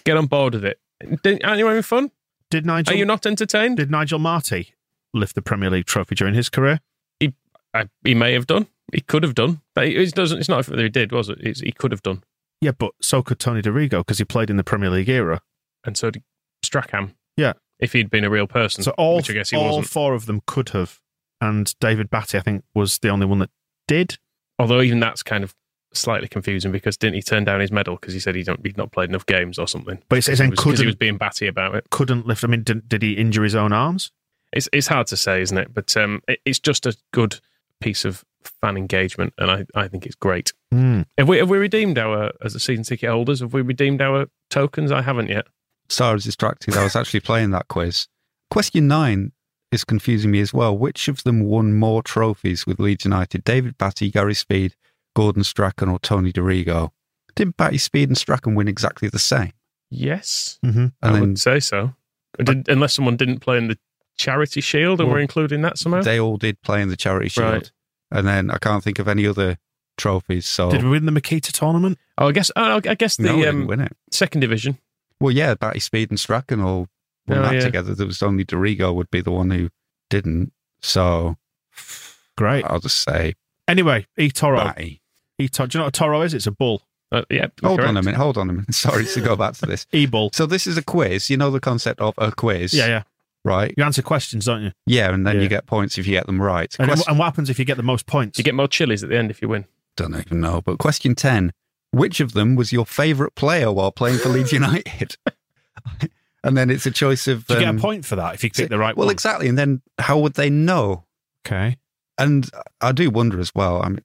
Speaker 3: Get on board with it. Didn't- Aren't you having fun?
Speaker 2: Did Nigel
Speaker 3: Are you not entertained?
Speaker 2: did Nigel Martyn lift the Premier League trophy during his career?
Speaker 3: He, I, he may have done. He could have done. But it doesn't. It's not whether he did, was it? It's, he could have done.
Speaker 2: Yeah, but so could Tony Dorigo because he played in the Premier League era.
Speaker 3: And so did Strachan.
Speaker 2: Yeah.
Speaker 3: If he'd been a real person.
Speaker 2: So all,
Speaker 3: which I guess he
Speaker 2: all
Speaker 3: wasn't.
Speaker 2: four of them could have. And David Batty, I think, was the only one that did.
Speaker 3: Although even that's kind of slightly confusing because didn't he turn down his medal because he said he don't, he'd not played enough games or something?
Speaker 2: But it's, it's
Speaker 3: Because he,
Speaker 2: saying
Speaker 3: was, 'cause he was being batty about it.
Speaker 2: couldn't lift. I mean, did, did he injure his own arms?
Speaker 3: It's it's hard to say, isn't it? But um, it, it's just a good piece of fan engagement, and I, I think it's great.
Speaker 2: Hmm.
Speaker 3: Have we have we redeemed our as a season ticket holders? Have we redeemed our tokens? I haven't yet.
Speaker 4: Sorry, I was distracted. I was actually playing that quiz. Question nine is confusing me as well. Which of them won more trophies with Leeds United? David Batty, Gary Speed, Gordon Strachan, or Tony Dorigo? Didn't Batty, Speed, and Strachan win exactly the same?
Speaker 3: Yes,
Speaker 2: Mm-hmm.
Speaker 4: And
Speaker 3: I
Speaker 4: then
Speaker 3: would say so. Did, unless someone didn't play in the Charity Shield, and
Speaker 4: Well,
Speaker 3: we're including that somehow.
Speaker 4: they all did play in the Charity Shield.
Speaker 3: Right.
Speaker 4: And then I can't think of any other trophies. So
Speaker 2: Did we win the Makita tournament?
Speaker 3: oh, I guess. Oh, I guess the
Speaker 4: no, didn't
Speaker 3: um,
Speaker 4: win it.
Speaker 3: second division.
Speaker 4: Well, yeah, Batty, Speed, and Strachan all won
Speaker 3: Oh,
Speaker 4: that
Speaker 3: yeah.
Speaker 4: together. There was only Dorigo would be the one who didn't. So
Speaker 2: Great.
Speaker 4: I'll just say
Speaker 2: Anyway, eToro.
Speaker 4: Batty.
Speaker 2: eToro. Do you know what a toro is? It's a bull.
Speaker 3: Uh, yeah,
Speaker 4: Hold
Speaker 3: correct.
Speaker 4: on a minute. Hold on a minute. Sorry to go back to this.
Speaker 2: E-bull.
Speaker 4: So this is a quiz. You know the concept of a quiz,
Speaker 2: Yeah, yeah.
Speaker 4: right?
Speaker 2: You answer questions, don't you?
Speaker 4: Yeah, and then
Speaker 2: Yeah.
Speaker 4: you get points if you get them right.
Speaker 2: And,
Speaker 4: Question-
Speaker 2: and what happens if you get the most points?
Speaker 3: You get more Chiliz at the end if you win.
Speaker 4: don't even know. But question ten: Which of them was your favourite player while playing for Leeds United? And then it's a choice of.
Speaker 2: Do you get
Speaker 4: um,
Speaker 2: a point for that if you pick the right
Speaker 4: well,
Speaker 2: one?
Speaker 4: Well, exactly. And then how would they know?
Speaker 2: Okay.
Speaker 4: And I do wonder as well. I mean,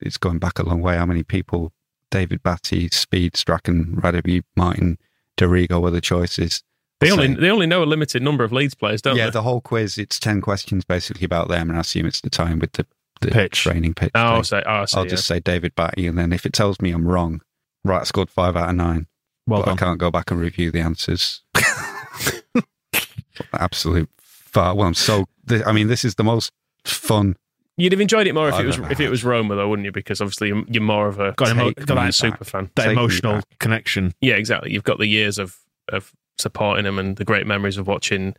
Speaker 4: it's going back a long way. How many people? David Batty, Speed, Strachan, Radebe, Martyn, Dorigo were the choices.
Speaker 3: They only
Speaker 4: So-
Speaker 3: they only know a limited number of Leeds players, don't
Speaker 4: yeah,
Speaker 3: they?
Speaker 4: Yeah, the whole quiz. It's ten questions basically about them, and I assume it's the time with the, the
Speaker 2: Pitch.
Speaker 4: training pitch.
Speaker 3: oh. I'll say, oh, I see,
Speaker 4: I'll
Speaker 3: yeah.
Speaker 4: just say David Batty, and then if it tells me I'm wrong, right, I scored five out of nine.
Speaker 2: Well
Speaker 4: but I can't go back and review the answers. Absolute far. Well, I'm so. th- I mean, this is the most fun.
Speaker 3: You'd have enjoyed it more if
Speaker 4: I've
Speaker 3: it was if it was Roma, though, wouldn't you? Because obviously you're, you're more of a
Speaker 2: Got emo-
Speaker 4: Take
Speaker 2: got that
Speaker 3: super fan.
Speaker 2: that
Speaker 4: Take
Speaker 2: emotional connection.
Speaker 3: Yeah, exactly. You've got the years of of supporting them and the great memories of watching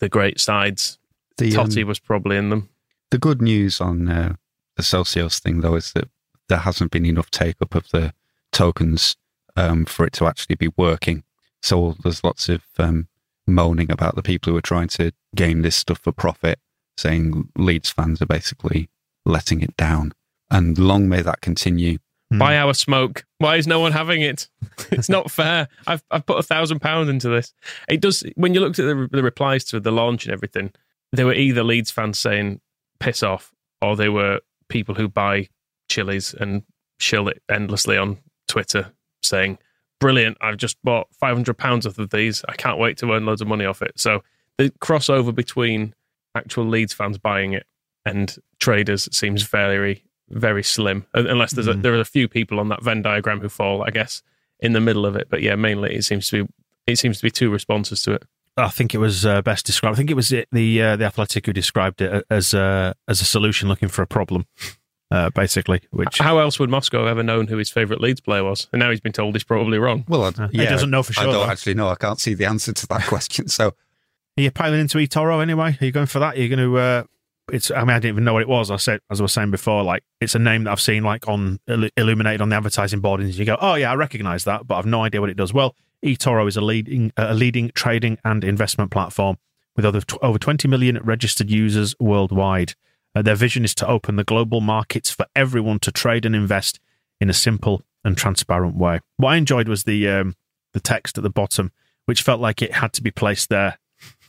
Speaker 3: the great sides.
Speaker 4: The um,
Speaker 3: Totti was probably in them.
Speaker 4: the good news on uh, the Socios thing, though, is that there hasn't been enough take up of the tokens um, for it to actually be working. So there's lots of um, moaning about the people who are trying to game this stuff for profit, saying Leeds fans are basically letting it down. And long may that continue.
Speaker 2: Hmm.
Speaker 3: Buy our smoke. Why is no one having it? it's not fair. I've I've put a thousand pounds into this. It does. When you looked at the, the replies to the launch and everything, there were either Leeds fans saying "piss off" or they were people who buy Chiliz and shill it endlessly on Twitter saying, "Brilliant! I've just bought five hundred pounds worth of these. I can't wait to earn loads of money off it." So the crossover between actual Leeds fans buying it and traders seems very very slim unless there's a,
Speaker 2: Mm.
Speaker 3: there are a few people on that Venn diagram who fall I guess in the middle of it but yeah mainly it seems to be it seems to be two responses to it
Speaker 2: I think it was uh, best described. I think it was it, the uh, the Athletic who described it as uh, as a solution looking for a problem, uh, basically. Which
Speaker 3: how else would Moscow have ever known who his favourite Leeds player was and now he's been told he's probably wrong
Speaker 4: Well, I,
Speaker 2: Uh, he doesn't know for sure.
Speaker 4: I don't
Speaker 2: though.
Speaker 4: actually know. I can't see the answer to that question. So
Speaker 2: are you piling into eToro anyway? Are you going for that? Are you going to? Uh, it's. I mean, I didn't even know what it was. I said, as I was saying before, like it's a name that I've seen like on illuminated on the advertising board, and you go, oh yeah, I recognise that, but I've no idea what it does. Well, eToro is a leading a leading trading and investment platform with over over 20 million registered users worldwide. Uh, their vision is to open the global markets for everyone to trade and invest in a simple and transparent way. What I enjoyed was the um, the text at the bottom, which felt like it had to be placed there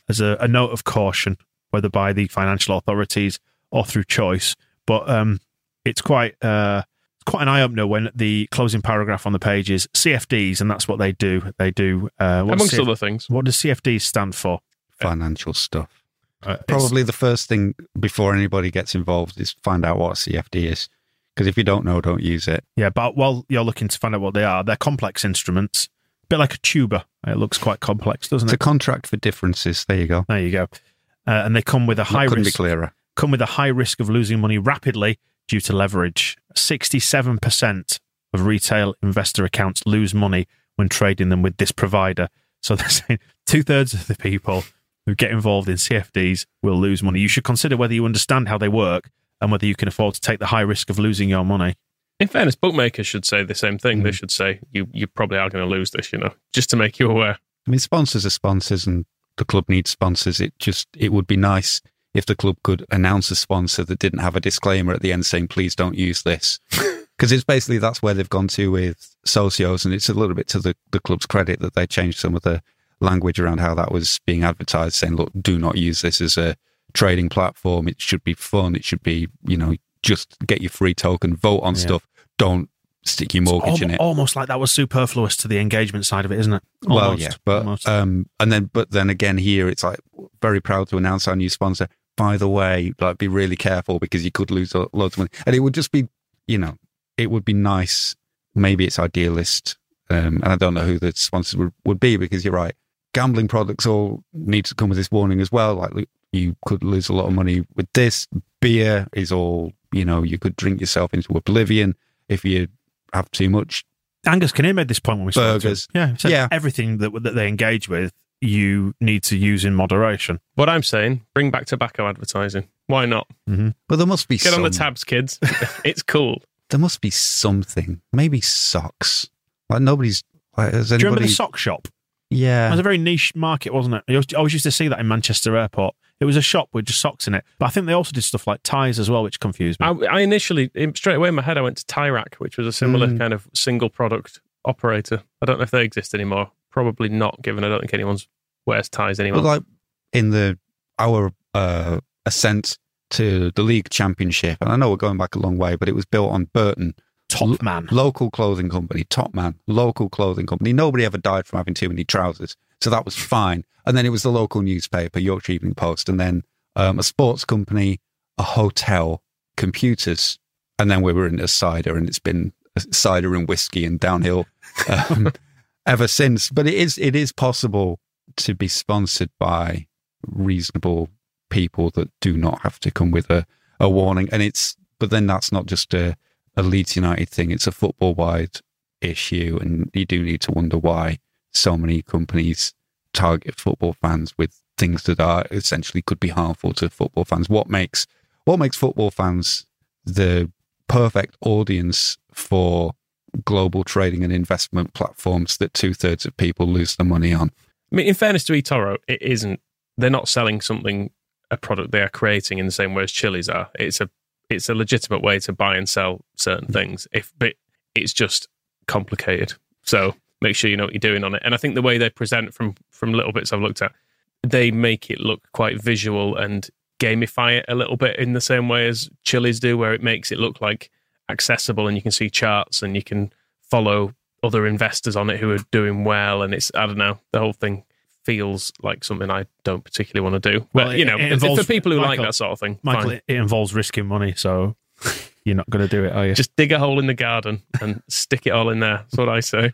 Speaker 2: as a, a note of caution, whether by the financial authorities or through choice. But um, it's quite uh, it's quite an eye opener when the closing paragraph on the page is CFDs, and that's what they do. They do uh, what, does
Speaker 3: amongst
Speaker 2: CF-
Speaker 3: other things
Speaker 2: what does CFDs stand for?
Speaker 4: financial stuff.
Speaker 2: Uh,
Speaker 4: Probably the first thing before anybody gets involved is find out what a CFD is. Because if you don't know, don't use it.
Speaker 2: Yeah, but while you're looking to find out what they are, they're complex instruments, a bit like a tuba. It looks quite complex, doesn't it?
Speaker 4: It's a contract for differences. There you go.
Speaker 2: There you go. Uh, and they come with a high
Speaker 4: That
Speaker 2: risk.
Speaker 4: clearer.
Speaker 2: come with a high risk of losing money rapidly due to leverage. 67% of retail investor accounts lose money when trading them with this provider. So they're saying two thirds of the people who get involved in CFDs will lose money. You should consider whether you understand how they work and whether you can afford to take the high risk of losing your money.
Speaker 3: In fairness, bookmakers should say the same thing. They mm. should say you you probably are going to lose this, you know, just to make you aware.
Speaker 4: I mean, sponsors are sponsors, and the club needs sponsors. It just it would be nice if the club could announce a sponsor that didn't have a disclaimer at the end saying, "Please don't use this," because it's basically that's where they've gone to with socios, and it's a little bit to the the club's credit that they changed some of the language around how that was being advertised, saying, "Look, do not use this as a trading platform. It should be fun. It should be, you know, just get your free token, vote on
Speaker 2: Yeah.
Speaker 4: stuff. Don't stick your mortgage in it."
Speaker 2: Almost like that was superfluous to the engagement side of it, isn't it?
Speaker 4: Well, yeah, but
Speaker 2: almost.
Speaker 4: um, and then but then again here it's like very proud to announce our new sponsor. By the way, like be really careful because you could lose lo- loads of money, and it would just be, you know, it would be nice. Maybe it's idealist, um, and I don't know who the sponsor would, would be because you're right. Gambling products all need to come with this warning as well. Like you could lose a lot of money with this. Beer is all, you know, you could drink yourself into oblivion if you have too much.
Speaker 2: Angus Kinnear made this point when we spoke to him.
Speaker 4: Burgers.
Speaker 2: Yeah, he said
Speaker 4: Yeah.
Speaker 2: everything that that they engage with, you need to use in moderation.
Speaker 3: What I'm saying, bring back tobacco advertising. Why not? Mm-hmm.
Speaker 4: But there must be
Speaker 3: Get on the tabs, kids. it's cool.
Speaker 4: there must be something. Maybe socks. Like nobody's. Like, has
Speaker 2: Do you remember the sock shop?
Speaker 4: Yeah.
Speaker 2: It was a very niche market, wasn't it? I always- I always used to see that in Manchester Airport. It was a shop with just socks in it. But I think they also did stuff like ties as well, which confused me.
Speaker 3: I, I initially, straight away in my head, I went to Tyrac, which was a similar
Speaker 4: Mm.
Speaker 3: kind of single product operator. I don't know if they exist anymore. Probably not, given I don't think anyone's wears ties anymore.
Speaker 4: But like in the our uh, ascent to the league championship, and I know we're going back a long way, but it was built on Burton.
Speaker 2: Top man.
Speaker 4: Local clothing company, top man, local clothing company. Nobody ever died from having too many trousers, so that was fine. And then it was the local newspaper, Yorkshire Evening Post, and then um, a sports company, a hotel, computers, and then we were in a cider, and it's been a cider and whiskey and downhill um, ever since. But it is it is possible to be sponsored by reasonable people that do not have to come with a, a warning, and it's but then that's not just a a Leeds United thing. It's a football wide issue, and you do need to wonder why so many companies target football fans with things that are essentially could be harmful to football fans. What makes what makes football fans the perfect audience for global trading and investment platforms that two thirds of people lose their money on?
Speaker 3: I mean, in fairness to eToro, it isn't. They're not selling something, a product they are creating in the same way as Chiliz are. It's a it's a legitimate way to buy and sell certain mm. things. If but it's just complicated. So make sure you know what you're doing on it. And I think the way they present from from little bits I've looked at, they make it look quite visual and gamify it a little bit in the same way as Chiliz do, where it makes it look like accessible and you can see charts and you can follow other investors on it who are doing well. And it's I don't know, the whole thing feels like something I don't particularly want to do.
Speaker 2: Well,
Speaker 3: But you know,
Speaker 2: it involves-
Speaker 3: for people who like that sort of thing,
Speaker 2: Michael,
Speaker 3: fine.
Speaker 2: it, it involves risking money, so you're not going to do it, are you?
Speaker 3: just dig a hole in the garden and stick it all in there. That's what I say.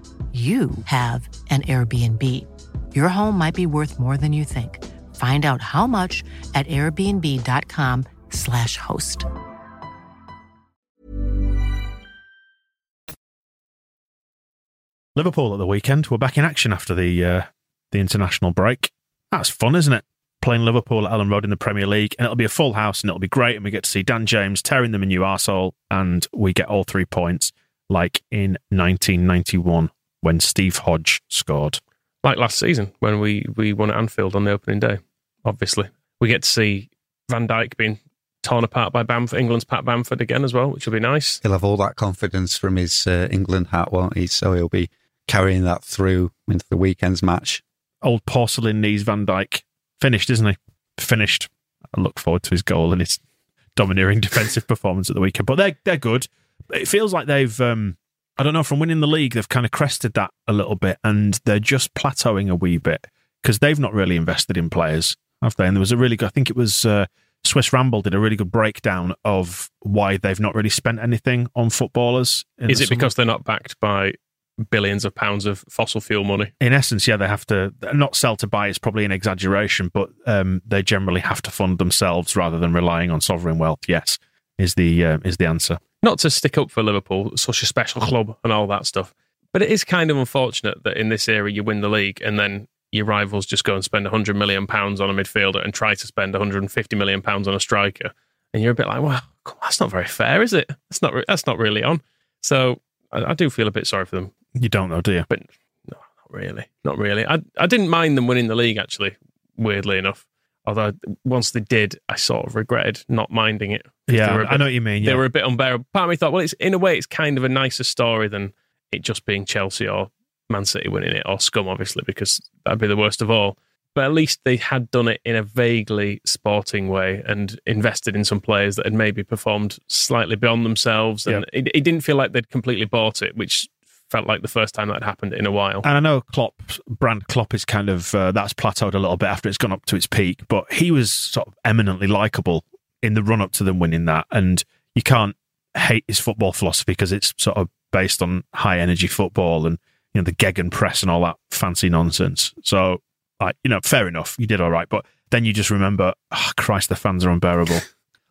Speaker 5: you have an Airbnb. Your home might be worth more than you think. Find out how much at airbnb.com/slash host.
Speaker 2: Liverpool at the weekend. We're back in action after the uh, the international break. That's fun, isn't it? Playing Liverpool at Elland Road in the Premier League, and it'll be a full house, and it'll be great. And we get to see Dan James tearing them a new arsehole, and we get all three points, like in 1991 when Steve Hodge scored.
Speaker 3: Like last season when we, we won at Anfield on the opening day, obviously. We get to see Van Dijk being torn apart by Bamford, England's Pat Bamford again as well, which will be nice.
Speaker 4: He'll have all that confidence from his uh, England hat, won't he? So he'll be carrying that through into the weekend's match.
Speaker 2: Old porcelain knees Van Dijk finished, isn't he? Finished. I look forward to his goal and his domineering defensive performance at the weekend. But they're they're good. It feels like they've um, I don't know, from winning the league, they've kind of crested that a little bit and they're just plateauing a wee bit because they've not really invested in players, have they? And there was a really good, I think it was uh, Swiss Ramble did a really good breakdown of why they've not really spent anything on footballers.
Speaker 3: Is it because they're not backed by billions of pounds of fossil fuel money?
Speaker 2: In essence, yeah, they have to not sell to buy is probably an exaggeration, but um, they generally have to fund themselves rather than relying on sovereign wealth. Yes, is the uh, is the answer.
Speaker 3: Not to stick up for Liverpool, such a special club and all that stuff, but it is kind of unfortunate that in this era you win the league and then your rivals just go and spend 100 million pounds on a midfielder and try to spend 150 million pounds on a striker, and you're a bit like, well, that's not very fair, is it? That's not that's not really on. So I, I do feel a bit sorry for them.
Speaker 2: You don't know, do you?
Speaker 3: But no, not really, not really. I I didn't mind them winning the league actually. Weirdly enough, although once they did, I sort of regretted not minding it.
Speaker 2: Yeah,
Speaker 3: a
Speaker 2: I know what you mean.
Speaker 3: They were a bit unbearable. Part of me thought, well, it's in a way, it's kind of a nicer story than it just being Chelsea or Man City winning it or Scum, obviously, because that'd be the worst of all. But at least they had done it in a vaguely sporting way and invested in some players that had maybe performed slightly beyond themselves. And it, it didn't feel like they'd completely bought it, which felt like the first time that had happened in a while.
Speaker 2: And I know Klopp, brand Klopp is kind of, uh, that's plateaued a little bit after it's gone up to its peak, but he was sort of eminently likable in the run up to them winning that. And you can't hate his football philosophy because it's sort of based on high energy football and, you know, the Gegen press and all that fancy nonsense. So, like, you know, fair enough. You did all right. But then you just remember, oh, Christ, the fans are unbearable.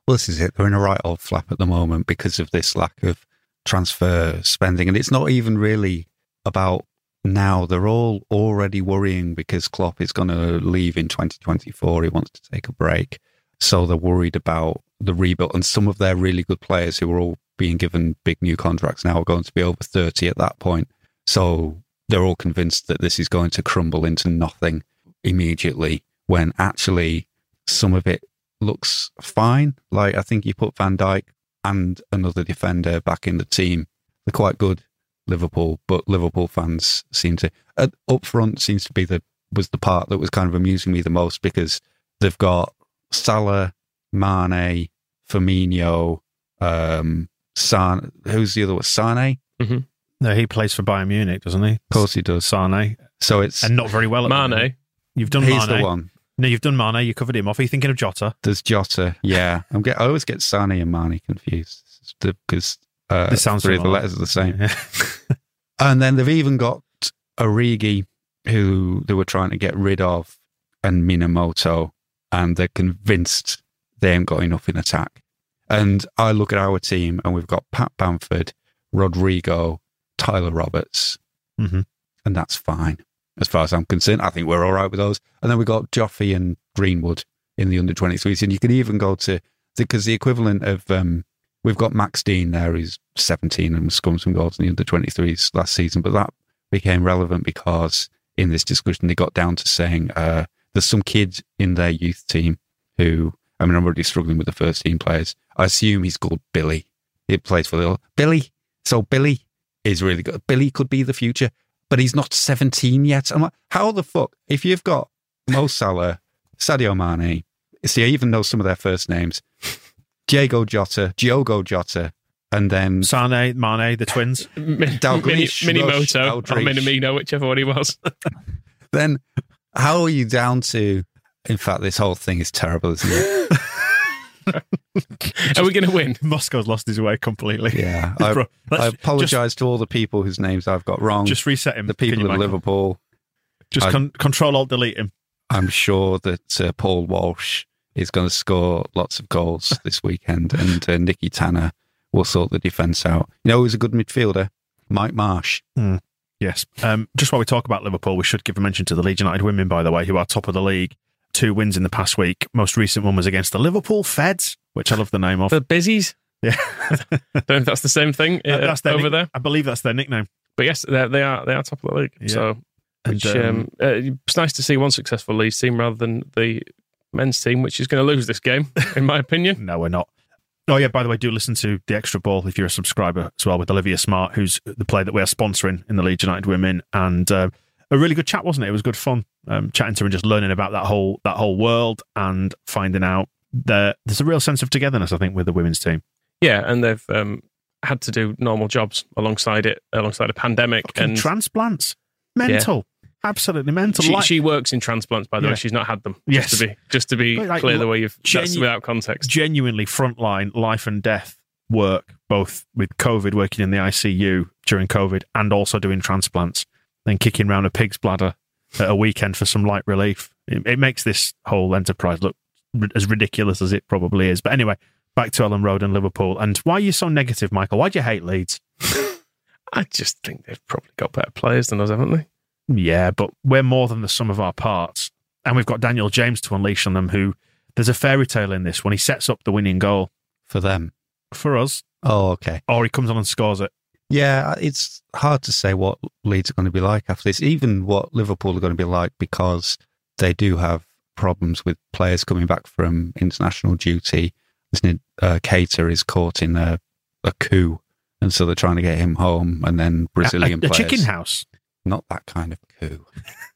Speaker 4: Well, this is it. They're in a right old flap at the moment because of this lack of transfer spending. And it's not even really about now. They're all already worrying because Klopp is going to leave in 2024. He wants to take a break. So they're worried about the rebuild. And some of their really good players who are all being given big new contracts now are going to be over 30 at that point. So they're all convinced that this is going to crumble into nothing immediately when actually some of it looks fine. Like I think you put Van Dijk and another defender back in the team. They're quite good, Liverpool, but Liverpool fans seem to uh, up front seems to be the was the part that was kind of amusing me the most because they've got Salah, Mane, Firmino, um, San. Who's the other one? Sane.
Speaker 3: Mm-hmm.
Speaker 2: No, he plays for Bayern Munich, doesn't he? Of
Speaker 4: course he does.
Speaker 2: Sane.
Speaker 4: So it's
Speaker 2: and not very well. At
Speaker 3: Mane.
Speaker 2: moment. You've done
Speaker 4: He's
Speaker 2: Mane.
Speaker 4: the one.
Speaker 2: No, you've done Mane. You covered him off. Are you thinking of Jota?
Speaker 4: There's Jota. Yeah, I'm get. I always get Sane and Mane confused because uh,
Speaker 2: This sounds
Speaker 4: three of the letters are the same. and then they've even got Origi, who they were trying to get rid of, and Minamino, and they're convinced they ain't got enough in attack. And I look at our team, and we've got Pat Bamford, Rodrigo, Tyler Roberts,
Speaker 2: Mhm.
Speaker 4: and that's fine as far as I'm concerned. I think we're all right with those. And then we've got Joffrey and Greenwood in the under 23s, and you can even go to because the equivalent of um, we've got Max Dean there, who's 17 and scored some goals in the under 23s last season, but that became relevant because in this discussion they got down to saying uh, there's some kid in their youth team who I mean I'm already struggling with the first team players. I assume he's called Billy. He plays for the Billy. So Billy is really good. Billy could be the future, but he's not 17 yet. I'm like, how the fuck? If you've got Mo Salah, Sadio Mane, see, I even know some of their first names. Diego Jota, Diogo Jota, and then
Speaker 2: Sane, Mane, the twins.
Speaker 3: Mini,
Speaker 4: Dalglish,
Speaker 3: Mini
Speaker 4: Rush,
Speaker 3: Moto or Minamino, whichever one he was.
Speaker 4: then how are you down to? In fact, this whole thing is terrible, isn't it?
Speaker 3: Are we going to win?
Speaker 2: Moscow's lost his way completely.
Speaker 4: Yeah, I,
Speaker 2: Bro, let's
Speaker 4: I
Speaker 2: just-
Speaker 4: apologise to all the people whose names I've got wrong.
Speaker 2: Just reset him.
Speaker 4: the people
Speaker 2: you,
Speaker 4: of
Speaker 2: Michael?
Speaker 4: Liverpool.
Speaker 2: Just
Speaker 4: I-
Speaker 2: con- control alt delete him.
Speaker 4: I'm sure that uh, Paul Walsh is going to score lots of goals this weekend, and uh, Nicky Tanner will sort the defence out. You know, he's a good midfielder? Mike Marsh.
Speaker 2: Yes. Um, just while we talk about Liverpool, we should give a mention to the Leeds United women, by the way, who are top of the league. Two wins in the past week. Most recent one was against the Liverpool Feds, which I love the name of.
Speaker 3: The busies.
Speaker 2: yeah, I
Speaker 3: Don't know if that's the same thing uh,
Speaker 2: that's their
Speaker 3: over
Speaker 2: nick-
Speaker 3: there.
Speaker 2: I believe that's their nickname.
Speaker 3: But yes, they are they are top of the league.
Speaker 2: Yeah.
Speaker 3: So,
Speaker 2: And,
Speaker 3: which
Speaker 2: um,
Speaker 3: um, uh, it's nice to see one successful Leeds team rather than the men's team, which is going to lose this game, in my opinion.
Speaker 2: No, we're not. Oh yeah, by the way, do listen to the extra ball if you're a subscriber as well with Olivia Smart, who's the player that we are sponsoring in the Leeds United Women, and uh, a really good chat, wasn't it? It was good fun um, chatting to her and just learning about that whole that whole world and finding out that there's a real sense of togetherness, I think, with the women's team.
Speaker 3: Yeah, and they've um, had to do normal jobs alongside it, alongside a pandemic.
Speaker 2: Fucking
Speaker 3: and
Speaker 2: transplants, mental, absolutely mental.
Speaker 3: she,
Speaker 2: Like-
Speaker 3: she works in transplants, by the
Speaker 2: Yeah.
Speaker 3: way. She's not had them.
Speaker 2: Yes.
Speaker 3: Just to be just to be
Speaker 2: like,
Speaker 3: clear, the way you've that's without context.
Speaker 2: genuinely frontline life and death work, both with COVID, working in the ICU during COVID, and also doing transplants, then kicking around a pig's bladder at a weekend for some light relief. It, it makes this whole enterprise look ri- as ridiculous as it probably is. But anyway, back to Elland Road and Liverpool. And why are you so negative, Michael? Why do you hate Leeds?
Speaker 3: I just think they've probably got better players than us, haven't they?
Speaker 2: Yeah, but we're more than the sum of our parts. And we've got Daniel James to unleash on them, who there's a fairy tale in this when he sets up the winning goal
Speaker 4: For them.
Speaker 2: for us,
Speaker 4: Oh, okay.
Speaker 2: or he comes on and scores it.
Speaker 4: Yeah, it's hard to say what Leeds are going to be like after this, even what Liverpool are going to be like because they do have problems with players coming back from international duty. Isn't? Uh, Keita is caught in a, a coup, and so they're trying to get him home, and then Brazilian
Speaker 2: a, a
Speaker 4: players.
Speaker 2: chicken house.
Speaker 4: Not that kind of coup.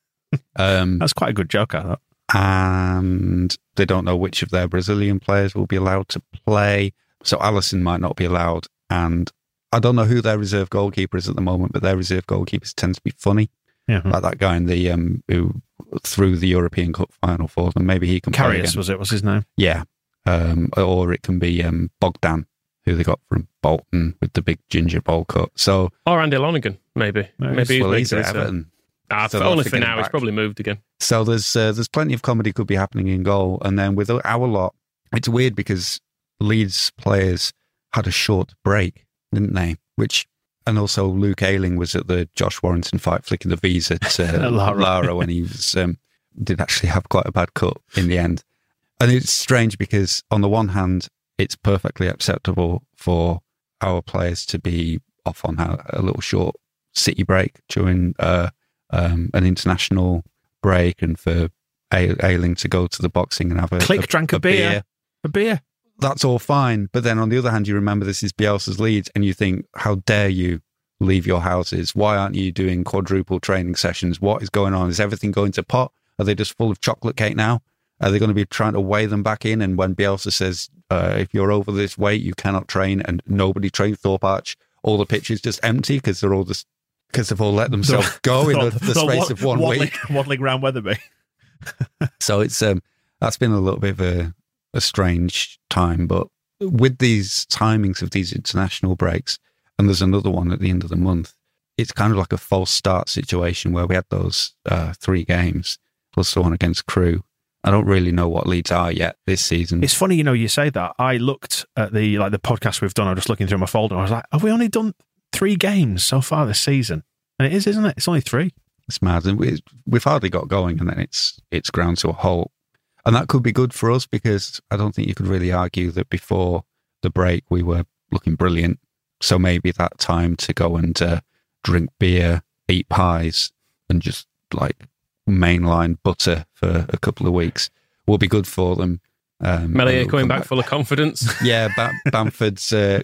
Speaker 4: um,
Speaker 2: That's quite a good joke, I thought.
Speaker 4: and they don't know which of their Brazilian players will be allowed to play. So Alisson might not be allowed. And I don't know who their reserve goalkeeper is at the moment, but their reserve goalkeepers tend to be funny.
Speaker 2: Yeah.
Speaker 4: Like that guy in the um, who threw the European Cup final for them. Maybe he can play
Speaker 2: Karius
Speaker 4: again.
Speaker 2: was it? What's his name?
Speaker 4: Yeah. Um, or it can be um, Bogdan, who they got from Bolton with the big ginger bowl cut. So
Speaker 3: Or Andy Lonergan, maybe. Maybe
Speaker 4: well,
Speaker 3: he's
Speaker 4: he's at
Speaker 3: making his,
Speaker 4: Everton.
Speaker 3: Ah,
Speaker 4: So
Speaker 3: for- only for now. He's probably moved again.
Speaker 4: So there's uh, there's plenty of comedy could be happening in goal, and then with our lot, it's weird because Leeds players had a short break, didn't they? Which and also Luke Ayling was at the Josh Warrington fight, flicking the V's at uh,
Speaker 2: Lara.
Speaker 4: Lara. when he was um, did actually have quite a bad cut in the end. And it's strange because on the one hand, it's perfectly acceptable for our players to be off on a, a little short city break during uh, um, an international break, and for Ayling to go to the boxing and have a
Speaker 2: Click drank a beer. A beer.
Speaker 4: That's all fine, but then on the other hand, you remember this is Bielsa's Leeds, and you think, how dare you leave your houses? Why aren't you doing quadruple training sessions? What is going on? Is everything going to pot? Are they just full of chocolate cake now? Are they going to be trying to weigh them back in? And when Bielsa says, uh, if you're over this weight, you cannot train, and nobody trains Thorpe Arch, all the pitches just empty because they're all just because they've all let themselves go in the, the space of one
Speaker 2: waddling,
Speaker 4: week.
Speaker 2: Waddling around Wetherby.
Speaker 4: So it's um that's been a little bit of a, a strange time, but with these timings of these international breaks, and there's another one at the end of the month, it's kind of like a false start situation where we had those uh, three games plus the one against Crewe. I don't really know what Leeds are yet this season.
Speaker 2: It's funny, you know, you say that. I looked at the like the podcast we've done. I was just looking through my folder. and I was like, have we only done three games so far this season? And it is, isn't it? It's only three.
Speaker 4: It's mad, and we, we've hardly got going, and then it's it's ground to a halt, and that could be good for us because I don't think you could really argue that before the break we were looking brilliant. So maybe that time to go and uh, drink beer, eat pies, and just like mainline butter for a couple of weeks will be good for them. Um, Meslier
Speaker 3: coming
Speaker 4: come
Speaker 3: back full of confidence.
Speaker 4: yeah, ba- Bamford's uh,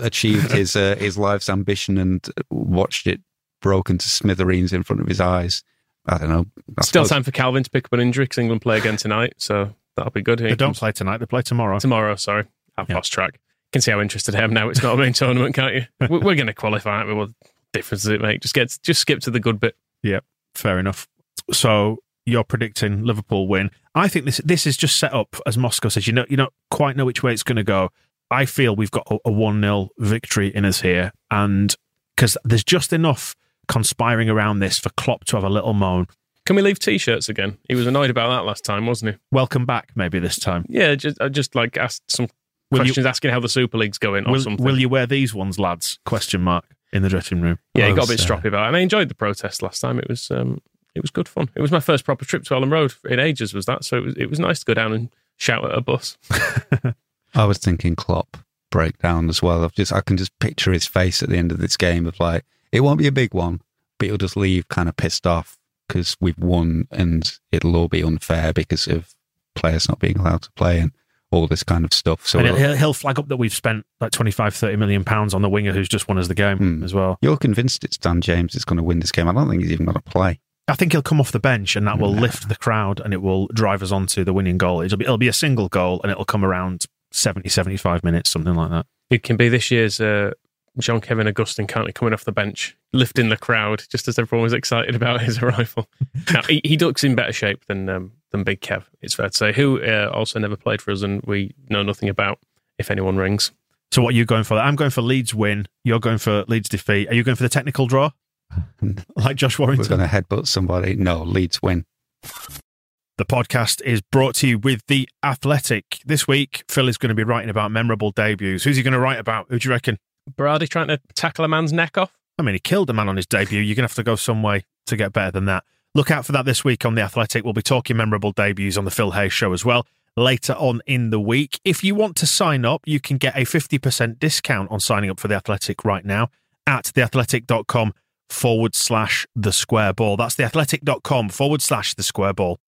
Speaker 4: achieved his uh, his life's ambition and watched it broken to smithereens in front of his eyes. I don't know. I
Speaker 3: Still
Speaker 4: suppose-
Speaker 3: time for Kalvin to pick up an injury because England play again tonight, so that'll be good.
Speaker 2: They don't play tonight. They play tomorrow.
Speaker 3: tomorrow. Sorry, I've
Speaker 2: Yeah.
Speaker 3: lost track. You can see how interested I am now. It's not a main tournament, can't you? We're, we're going to qualify. Aren't we? What difference does it make? Just get just skip to the good bit.
Speaker 2: Yep, fair enough. So you're predicting Liverpool win. I think this this is just set up as Moscow says. You know, you don't quite know which way it's going to go. I feel we've got a one 0 victory in us here, and because there's just enough conspiring around this for Klopp to have a little moan.
Speaker 3: Can we leave t-shirts again? He was annoyed about that last time, wasn't he?
Speaker 2: Welcome back, maybe this time.
Speaker 3: Yeah, just I just like asked some
Speaker 2: Will you-
Speaker 3: questions, asking how the Super League's going or
Speaker 2: Will,
Speaker 3: something.
Speaker 2: will you wear these ones, lads? Question mark in the dressing room.
Speaker 3: yeah, he got a bit stroppy about it, and I enjoyed the protest last time. It was um, it was good fun. It was my first proper trip to Elland Road in ages. Was that? So it was it was nice to go down and shout at a bus.
Speaker 4: I was thinking Klopp breakdown as well. I've just I can just picture his face at the end of this game of like it won't be a big one, but he'll just leave kind of pissed off because we've won and it'll all be unfair because of players not being allowed to play and all this kind of stuff. So
Speaker 2: and he'll, he'll flag up that we've spent like 25, 30 million pounds on the winger who's just won us the game
Speaker 4: Hmm.
Speaker 2: as well.
Speaker 4: you're convinced it's Dan James that's going to win this game. I don't think he's even going to play.
Speaker 2: I think he'll come off the bench and that will
Speaker 4: Nah.
Speaker 2: lift the crowd and it will drive us onto the winning goal. It'll be, it'll be a single goal and it'll come around 70, 75 minutes, something like that.
Speaker 3: It can be this year's uh, Jean-Kevin Augustin currently coming off the bench, lifting the crowd just as everyone was excited about his arrival. now, he, he looks in better shape than um, than Big Kev, it's fair to say, who uh, also never played for us and we know nothing about if anyone rings.
Speaker 2: So what are you going for? I'm going for Leeds win. You're going for Leeds defeat. Are you going for the technical draw? like Josh
Speaker 4: We're going to headbutt somebody. No, Leeds win.
Speaker 2: The podcast is brought to you with The Athletic. This week, Phil is going to be writing about memorable debuts. Who's he going to write about? Who do you reckon?
Speaker 3: Brady trying to tackle a man's neck off?
Speaker 2: I mean, he killed a man on his debut. You're going to have to go some way to get better than that. Look out for that this week on The Athletic. We'll be talking memorable debuts on the Phil Hayes show as well later on in the week. If you want to sign up, you can get a 50% discount on signing up for The Athletic right now at theathletic.com forward slash the square ball. That's theathletic.com forward slash the square ball.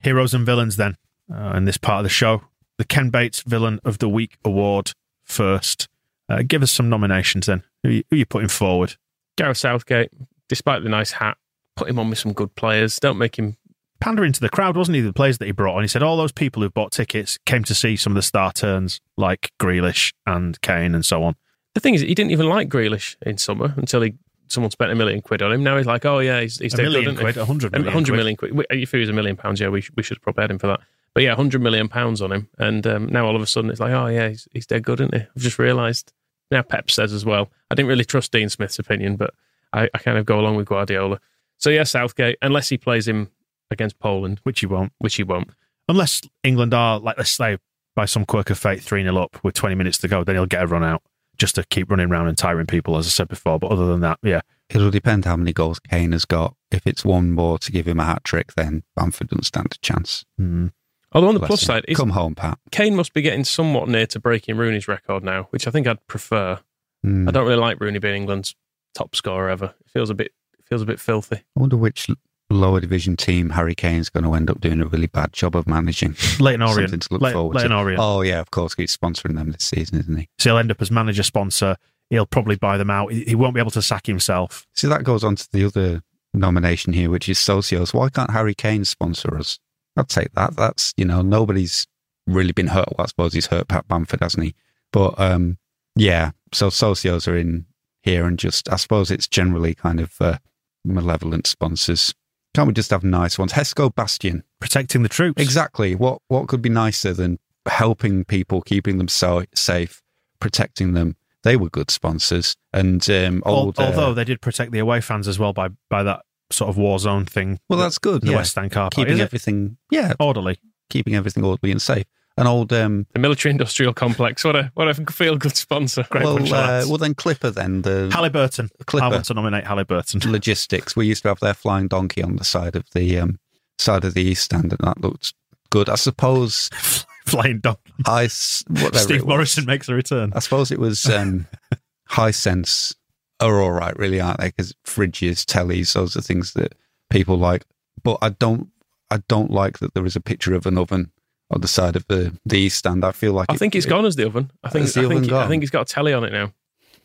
Speaker 2: Heroes and villains, then, uh, in this part of the show. The Ken Bates Villain of the Week award first. Uh, give us some nominations then. Who you, who you putting forward?
Speaker 3: Gareth Southgate, despite the nice hat, put him on with some good players. Don't make him
Speaker 2: pandering to the crowd, wasn't he? The players that he brought on. He said all those people who bought tickets came to see some of the star turns like Grealish and Kane and so on.
Speaker 3: The thing is, he didn't even like Grealish in summer until he someone spent a million quid on him. Now he's like, oh yeah, he's, he's
Speaker 2: A
Speaker 3: dead
Speaker 2: million
Speaker 3: good,
Speaker 2: quid, a hundred million
Speaker 3: A hundred
Speaker 2: quid.
Speaker 3: million quid. If he was a million pounds, yeah, we, we should have probably had him for that. But yeah, hundred million pounds on him, and um, now all of a sudden it's like, oh yeah, he's, he's dead good, isn't he? I've just realised. Now Pep says as well. I didn't really trust Dean Smith's opinion, but I, I kind of go along with Guardiola. So yeah, Southgate, unless he plays him against Poland,
Speaker 2: which he won't,
Speaker 3: which he won't.
Speaker 2: Unless England are, like, let's say, by some quirk of fate, 3 0 up with 20 minutes to go, then he'll get a run out just to keep running around and tiring people, as I said before. But other than that, yeah.
Speaker 4: It'll depend how many goals Kane has got. If it's one more to give him a hat trick, then Bamford doesn't stand a chance.
Speaker 2: Mm.
Speaker 3: Although on the
Speaker 4: Bless
Speaker 3: plus
Speaker 4: him.
Speaker 3: side,
Speaker 4: come home, Pat.
Speaker 3: Kane must be getting somewhat near to breaking Rooney's record now, which I think I'd prefer.
Speaker 4: Hmm.
Speaker 3: I don't really like Rooney being England's top scorer ever. It feels a bit it feels a bit filthy.
Speaker 4: I wonder which lower division team Harry Kane's going to end up doing a really bad job of managing.
Speaker 2: Leighton Orient.
Speaker 4: Something to look
Speaker 2: Ley-
Speaker 4: forward
Speaker 2: Leighton
Speaker 4: to.
Speaker 2: Orient.
Speaker 4: Oh yeah, of course he's sponsoring them this season, isn't he?
Speaker 2: So he'll end up as manager sponsor. He'll probably buy them out. He he won't be able to sack himself.
Speaker 4: See, that goes on to the other nomination here, which is Socios. Why can't Harry Kane sponsor us? I'd take that. That's you know nobody's really been hurt. Well, I suppose he's hurt Pat Bamford, hasn't he? But um, yeah, so Socios are in here, and just I suppose it's generally kind of uh, malevolent sponsors. Can't we just have nice ones? Hesco Bastion,
Speaker 2: protecting the troops.
Speaker 4: Exactly. What what could be nicer than helping people, keeping them so safe, protecting them? They were good sponsors, and um, old. uh,
Speaker 2: Although they did protect the away fans as well by, by that sort of war zone thing.
Speaker 4: Well, that's good.
Speaker 2: The
Speaker 4: yeah.
Speaker 2: West Stand car park.
Speaker 4: keeping everything, yeah,
Speaker 2: orderly,
Speaker 4: keeping everything orderly and safe. An old, um,
Speaker 3: The military industrial complex. What a what a feel good sponsor. Great
Speaker 4: well,
Speaker 3: bunch of
Speaker 4: uh, well, then Clipper, then the
Speaker 2: Halliburton.
Speaker 4: Clipper.
Speaker 2: I want to nominate Halliburton.
Speaker 4: logistics. We used to have their flying donkey on the side of the um, side of the east stand, and that looked good. I suppose.
Speaker 2: Flying donkey.
Speaker 4: I s- whatever
Speaker 2: Steve. Morrison makes a return.
Speaker 4: I suppose it was um, Hisense are all right, really, aren't they? Because fridges, tellies, those are things that people like. But I don't, I don't like that there is a picture of an oven on the side of the the east stand. I feel like
Speaker 3: I
Speaker 4: it-
Speaker 3: think it's
Speaker 4: it-
Speaker 3: gone as the oven. I think
Speaker 4: the
Speaker 3: I
Speaker 4: oven
Speaker 3: think, I think he's got a telly on it now.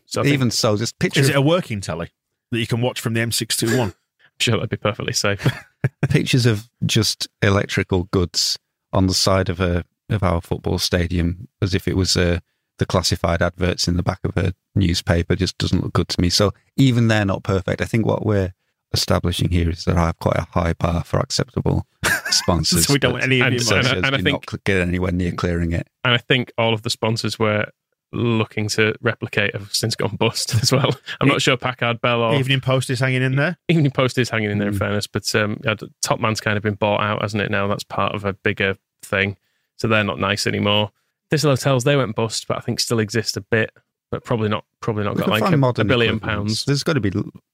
Speaker 3: So I think-
Speaker 4: Even so, just picture
Speaker 2: Is
Speaker 4: of-
Speaker 2: it a working telly that you can watch from the M621?
Speaker 3: I'm sure that'd be perfectly safe.
Speaker 4: pictures of just electrical goods on the side of a of our football stadium as if it was uh, the classified adverts in the back of a newspaper just doesn't look good to me so even they're not perfect i think what we're establishing here is that I have quite a high bar for acceptable sponsors.
Speaker 2: So we don't want any of
Speaker 3: And
Speaker 2: your money.
Speaker 4: Such as
Speaker 3: and I think-
Speaker 4: not get anywhere near clearing it.
Speaker 3: And I think all of the sponsors were looking to replicate have since gone bust as well. I'm not sure Packard Bell or
Speaker 2: Evening Post is hanging in there.
Speaker 3: Evening Post is hanging in there, in
Speaker 4: Mm.
Speaker 3: fairness, but um, yeah, Top Man's kind of been bought out, hasn't it? Now that's part of a bigger thing, so they're not nice anymore. Thistle Hotels they went bust, but I think still exist a bit, but probably not. Probably not
Speaker 4: We
Speaker 3: got like a, a billion pounds.
Speaker 4: There's got to be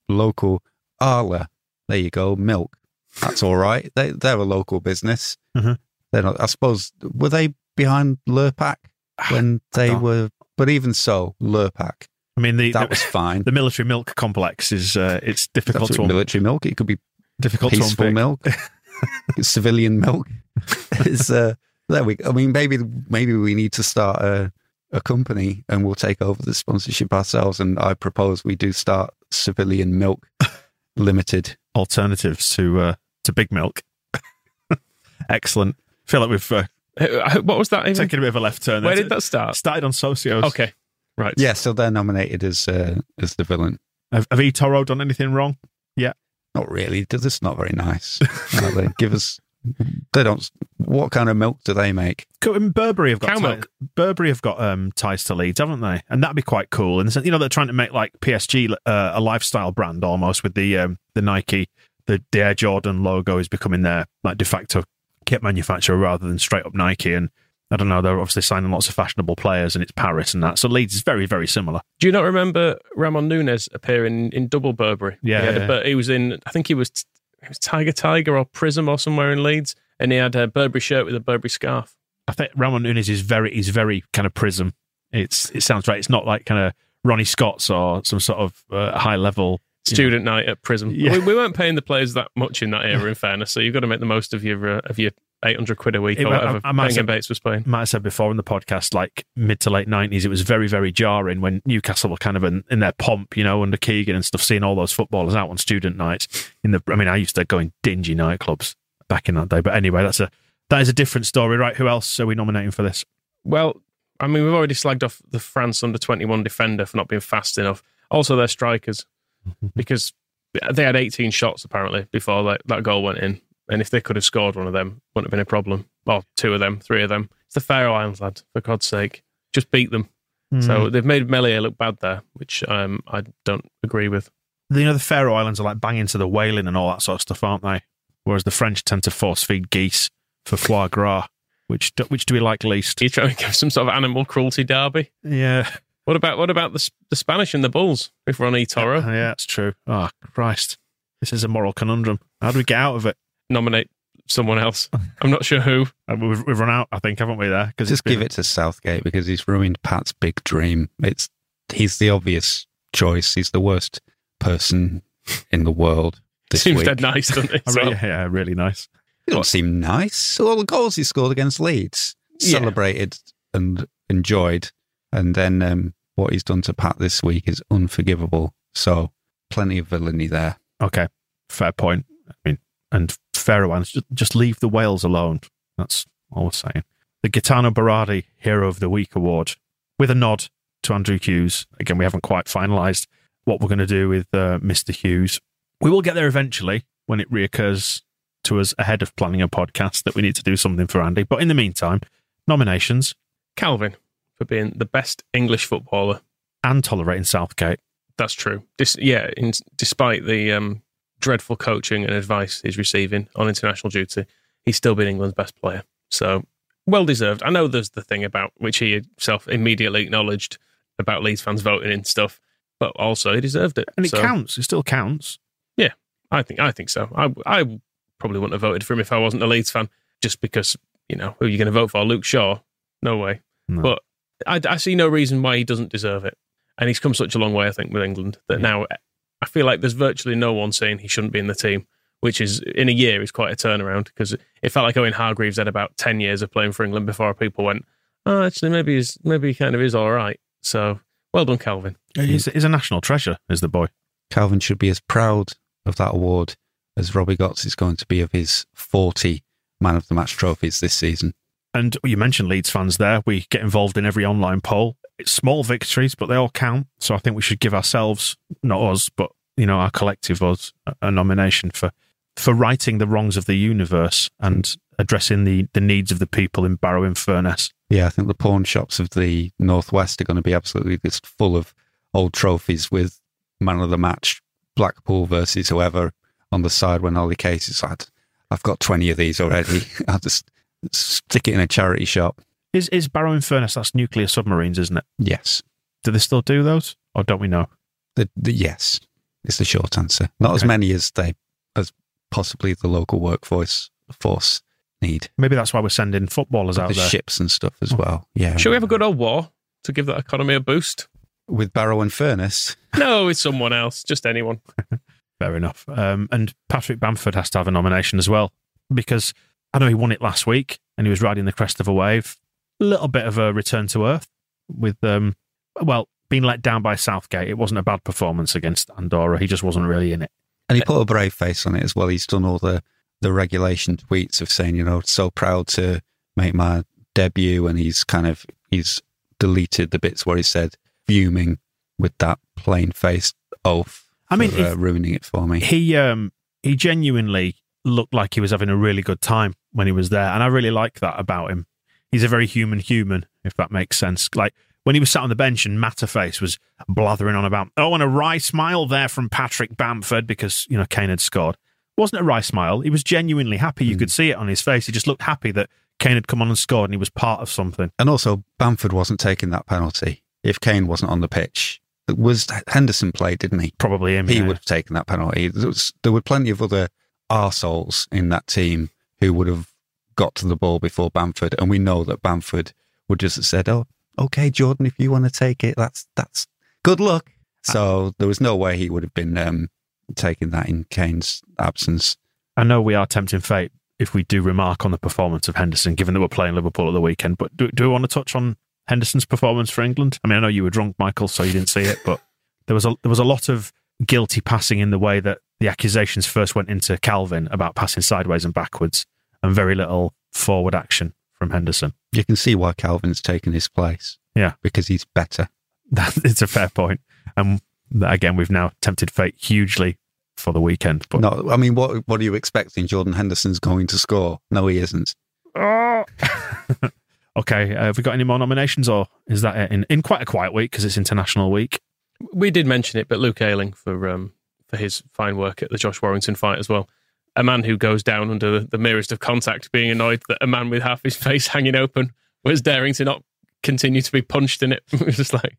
Speaker 4: local Arla. There you go, milk. That's all right. They they're a local business.
Speaker 2: Mhm.
Speaker 4: They're not. I suppose were they behind Lurpak when they were? But even so, Lurpak
Speaker 2: I mean, the
Speaker 4: that
Speaker 2: the,
Speaker 4: was fine.
Speaker 2: the military milk complex is uh, it's difficult to
Speaker 4: military milk. It could be
Speaker 2: difficult to
Speaker 4: peaceful
Speaker 2: unpick.
Speaker 4: milk, civilian milk. It's uh, there we. Go. I mean, maybe maybe we need to start a a company and we'll take over the sponsorship ourselves. And I propose we do start Civilian Milk Limited.
Speaker 2: alternatives to uh, to big milk. Excellent. I feel like we've uh,
Speaker 3: What was that? Even?
Speaker 2: taken a bit of a left turn.
Speaker 3: Where
Speaker 2: there.
Speaker 3: did that start?
Speaker 2: Started on Socios.
Speaker 3: Okay, right.
Speaker 4: Yeah, so they're nominated as uh, as the villain.
Speaker 2: Have, have eToro done anything wrong?
Speaker 4: Yeah, not really. They're not very nice. are they? Give us. They don't. What kind of milk do they make?
Speaker 2: Co- I mean, Burberry have got
Speaker 3: Cow
Speaker 2: ti-
Speaker 3: milk.
Speaker 2: Burberry have got um, ties to Leeds, haven't they? And that'd be quite cool. And you know, they're trying to make like PSG uh, a lifestyle brand almost with the um, the Nike, the, the Air Jordan logo is becoming their like de facto kit manufacturer rather than straight up Nike. And I don't know, they're obviously signing lots of fashionable players, and it's Paris and that. So Leeds is very very similar.
Speaker 3: Do you not remember Ramon Nunez appearing in Double Burberry?
Speaker 2: Yeah,
Speaker 3: he, had a
Speaker 2: yeah.
Speaker 3: Bur- he was in. I think he was, he was Tiger Tiger or Prism or somewhere in Leeds, and he had a Burberry shirt with a Burberry scarf.
Speaker 2: I think Ramon Nunez is very is very kind of prism. It's it sounds right. It's not like kind of Ronnie Scott's or some sort of uh, high level
Speaker 3: Student night at Prism.
Speaker 2: Yeah.
Speaker 3: We, we weren't paying the players that much in that era, in fairness. So you've got to make the most of your uh, of your eight hundred quid a week
Speaker 2: It-
Speaker 3: or whatever.
Speaker 2: I might
Speaker 3: Bengen Bates was playing.
Speaker 2: might have said before in the podcast, like mid to late nineties, it was very, very jarring when Newcastle were kind of in, in their pomp, you know, under Keegan and stuff, seeing all those footballers out on student nights. In the, I mean, I used to go in dingy nightclubs back in that day. But anyway, that's a that is a different story, right? Who else are we nominating for this?
Speaker 3: Well, I mean, we've already slagged off the France under 21 defender for not being fast enough. Also, their strikers, because they had 18 shots apparently before that, that goal went in. And if they could have scored one of them, wouldn't have been a problem. Well, two of them, three of them. It's the Faroe Islands, lad, for God's sake. Just beat them.
Speaker 2: Hmm.
Speaker 3: So they've made Meslier look bad there, which um, I don't agree with.
Speaker 2: you know, the Faroe Islands are like banging to the whaling and all that sort of stuff, aren't they? Whereas the French tend to force feed geese for foie gras. Which do, which do we like least?
Speaker 3: Are you trying to give some sort of animal cruelty derby?
Speaker 2: Yeah,
Speaker 3: What about what about the, the Spanish and the Bulls? If we're on eToro,
Speaker 2: yeah, that's true. Oh Christ, this is a moral conundrum. How do we get out of it?
Speaker 3: nominate someone else. I'm not sure who.
Speaker 2: Uh, We've, we've run out, I think, haven't we? There because
Speaker 4: Just give it to Southgate because he's ruined Pat's big dream. It's he's the obvious choice. He's the worst person in the world this
Speaker 3: Seems
Speaker 4: week.
Speaker 3: dead nice, doesn't it?
Speaker 2: Really, yeah, really nice.
Speaker 4: He don't seem nice. All the goals he scored against Leeds,
Speaker 3: Yeah.
Speaker 4: celebrated and enjoyed, and then um, what he's done to Pat this week is unforgivable. So plenty of villainy there.
Speaker 2: Okay, fair point. I mean, and Faroe Islands, just, just leave the whales alone. That's all we're saying. The Gaetano Berardi Hero of the Week award, with a nod to Andrew Hughes. Again, we haven't quite finalised what we're going to do with uh, Mr. Hughes. We will get there eventually when it reoccurs to us ahead of planning a podcast that we need to do something for Andy. But in the meantime, nominations
Speaker 3: Kalvin for being the best English footballer.
Speaker 2: and tolerating Southgate.
Speaker 3: That's true. Dis- yeah, in, despite the um, dreadful coaching and advice he's receiving on international duty, he's still been England's best player. So well deserved. I know there's the thing about which he himself immediately acknowledged about Leeds fans voting and stuff, but also he deserved it.
Speaker 2: And it
Speaker 3: So,
Speaker 2: counts. It still counts.
Speaker 3: Yeah, I think I think so. I I probably wouldn't have voted for him if I wasn't a Leeds fan, just because you know who are you going to vote for? Luke Shaw? No way.
Speaker 2: No.
Speaker 3: But I, I see no reason why he doesn't deserve it. And he's come such a long way, I think, with England that now I feel like there's virtually no one saying he shouldn't be in the team, which is in a year is quite a turnaround because it felt like Owen Hargreaves had about ten years of playing for England before people went, oh, actually maybe he's maybe he kind of is all right. So well done, Kalvin.
Speaker 2: He's, he's a national treasure, is the boy.
Speaker 4: Kalvin should be as proud of that award as Robbie Gotts is going to be of his 40 man of the match trophies this season.
Speaker 2: And you mentioned Leeds fans there. We get involved in every online poll. It's small victories, but they all count. So I think we should give ourselves, not us, but you know our collective us a- nomination for for righting the wrongs of the universe and addressing the the needs of the people in Barrow in Furness.
Speaker 4: Yeah, I think the pawn shops of the Northwest are going to be absolutely just full of old trophies with man of the match, Blackpool versus whoever on the side when Ollie Case is like, I've got 20 of these already. I'll just stick it in a charity shop.
Speaker 2: Is is Barrow in Furness? That's nuclear submarines, isn't it?
Speaker 4: Yes.
Speaker 2: Do they still do those, or don't we know?
Speaker 4: The, the, yes, is the short answer. Not as many as they, as possibly the local workforce force need.
Speaker 2: Maybe that's why we're sending footballers out
Speaker 4: the
Speaker 2: there.
Speaker 4: ships and stuff as well. Yeah.
Speaker 3: Should we have a good old war to give that economy a boost?
Speaker 4: With Barrow and Furnace?
Speaker 3: No, with someone else, just anyone.
Speaker 2: Fair enough. Um, and Patrick Bamford has to have a nomination as well because I know he won it last week and he was riding the crest of a wave. A little bit of a return to earth with, um, well, being let down by Southgate. It wasn't a bad performance against Andorra. He just wasn't really in it.
Speaker 4: And he put a brave face on it as well. He's done all the, the regulation tweets of saying, you know, so proud to make my debut. And he's kind of, he's deleted the bits where he said fuming with that plain faced oath.
Speaker 2: I mean,
Speaker 4: for, uh, ruining it for me.
Speaker 2: He um, he genuinely looked like he was having a really good time when he was there, and I really like that about him. He's a very human human, if that makes sense. Like when he was sat on the bench and Matterface was blathering on about, oh, and a wry smile there from Patrick Bamford because you know Kane had scored. It wasn't a wry smile. He was genuinely happy. You hmm. could see it on his face. He just looked happy that Kane had come on and scored, and he was part of something.
Speaker 4: And also, Bamford wasn't taking that penalty if Kane wasn't on the pitch. It was Henderson played, didn't he?
Speaker 2: Probably him.
Speaker 4: He
Speaker 2: yeah.
Speaker 4: would have taken that penalty. There, was, there were plenty of other arseholes in that team who would have got to the ball before Bamford, and we know that Bamford would just have said, "Oh, okay, Jordan, if you want to take it, that's that's good luck." So there was no way he would have been um, taking that in Kane's absence.
Speaker 2: I know we are tempting fate if we do remark on the performance of Henderson, given that we're playing Liverpool at the weekend. But do, do we want to touch on Henderson's performance for England? I mean, I know you were drunk, Michael, so you didn't see it, but there was a there was a lot of guilty passing in the way that the accusations first went into Kalvin about passing sideways and backwards, and very little forward action from Henderson.
Speaker 4: You can see why Kalvin's taken his place
Speaker 2: Yeah,
Speaker 4: because he's better.
Speaker 2: that it's a fair point. And again, we've now tempted fate hugely for the weekend. But
Speaker 4: No, I mean, what what are you expecting? Jordan Henderson's going to score? No, he isn't.
Speaker 2: okay, uh, have we got any more nominations, or is that it? in in quite a quiet week because it's International Week?
Speaker 3: We did mention it, but Luke Ayling for um, for his fine work at the Josh Warrington fight as well. A man who goes down under the, the merest of contact, being annoyed that a man with half his face hanging open was daring to not continue to be punched in it. it was just like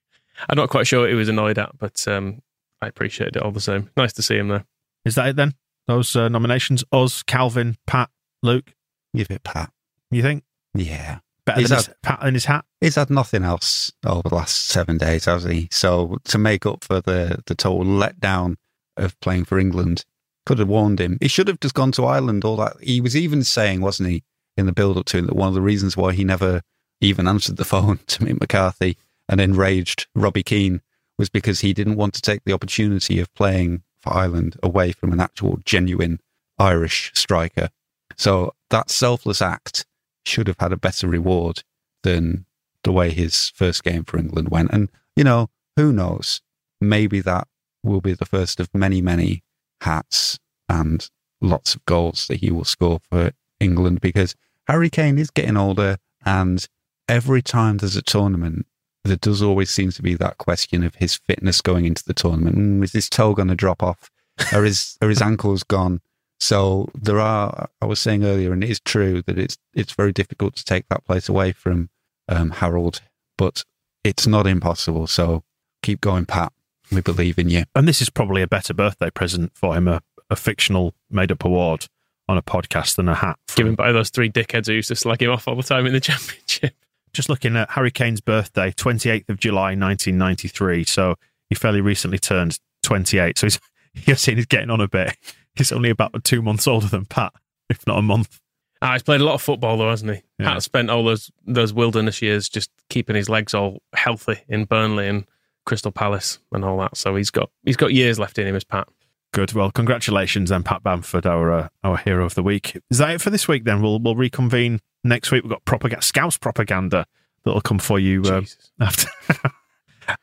Speaker 3: I'm not quite sure what he was annoyed at, but um, I appreciated it all the same. Nice to see him there.
Speaker 2: Is that it then? Those uh, nominations: Us, Kalvin, Pat, Luke.
Speaker 4: Give it Pat.
Speaker 2: You think
Speaker 4: Yeah.
Speaker 2: better
Speaker 4: He's
Speaker 2: than his, Pat in his hat?
Speaker 4: He's had nothing else over the last seven days, has he? So to make up for the, the total letdown of playing for England, could have warned him. He should have just gone to Ireland. All that he was even saying, wasn't he, in the build up to that one of the reasons why he never even answered the phone to Mick McCarthy and enraged Robbie Keane was because he didn't want to take the opportunity of playing for Ireland away from an actual genuine Irish striker. So that selfless act should have had a better reward than the way his first game for England went. And, you know, who knows? Maybe that will be the first of many, many hats and lots of goals that he will score for England because Harry Kane is getting older. And every time there's a tournament, there does always seem to be that question of his fitness going into the tournament. Mm, is his toe going to drop off? Are his, are his ankles gone? So there are. I was saying earlier, and it is true that it's it's very difficult to take that place away from um, Harold, but it's not impossible. So keep going, Pat. We believe in you.
Speaker 2: And this is probably a better birthday present for him a, a fictional made up award on a podcast than a hat.
Speaker 3: Given by those three dickheads who used to slag him off all the time in the championship.
Speaker 2: Just looking at Harry Kane's birthday, 28th of July, 1993. So he fairly recently turned 28. So he's, you're seeing he's getting on a bit. He's only about two months older than Pat, if not a month.
Speaker 3: Ah, he's played a lot of football though, hasn't he?
Speaker 2: Yeah.
Speaker 3: Pat spent all those those wilderness years just keeping his legs all healthy in Burnley and Crystal Palace and all that. So he's got he's got years left in him as Pat.
Speaker 2: Good. Well, congratulations then, Pat Bamford, our uh, our hero of the week. Is that it for this week? Then we'll we'll reconvene next week. We've got propaganda, Scouse propaganda that'll come for you uh, after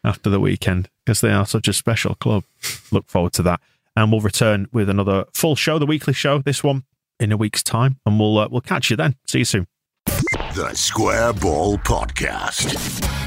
Speaker 2: after the weekend. because they are such a special club. Look forward to that. And we'll return with another full show, the weekly show, this one in a week's time. And we'll, uh, we'll catch you then. See you soon.
Speaker 1: The Square Ball Podcast.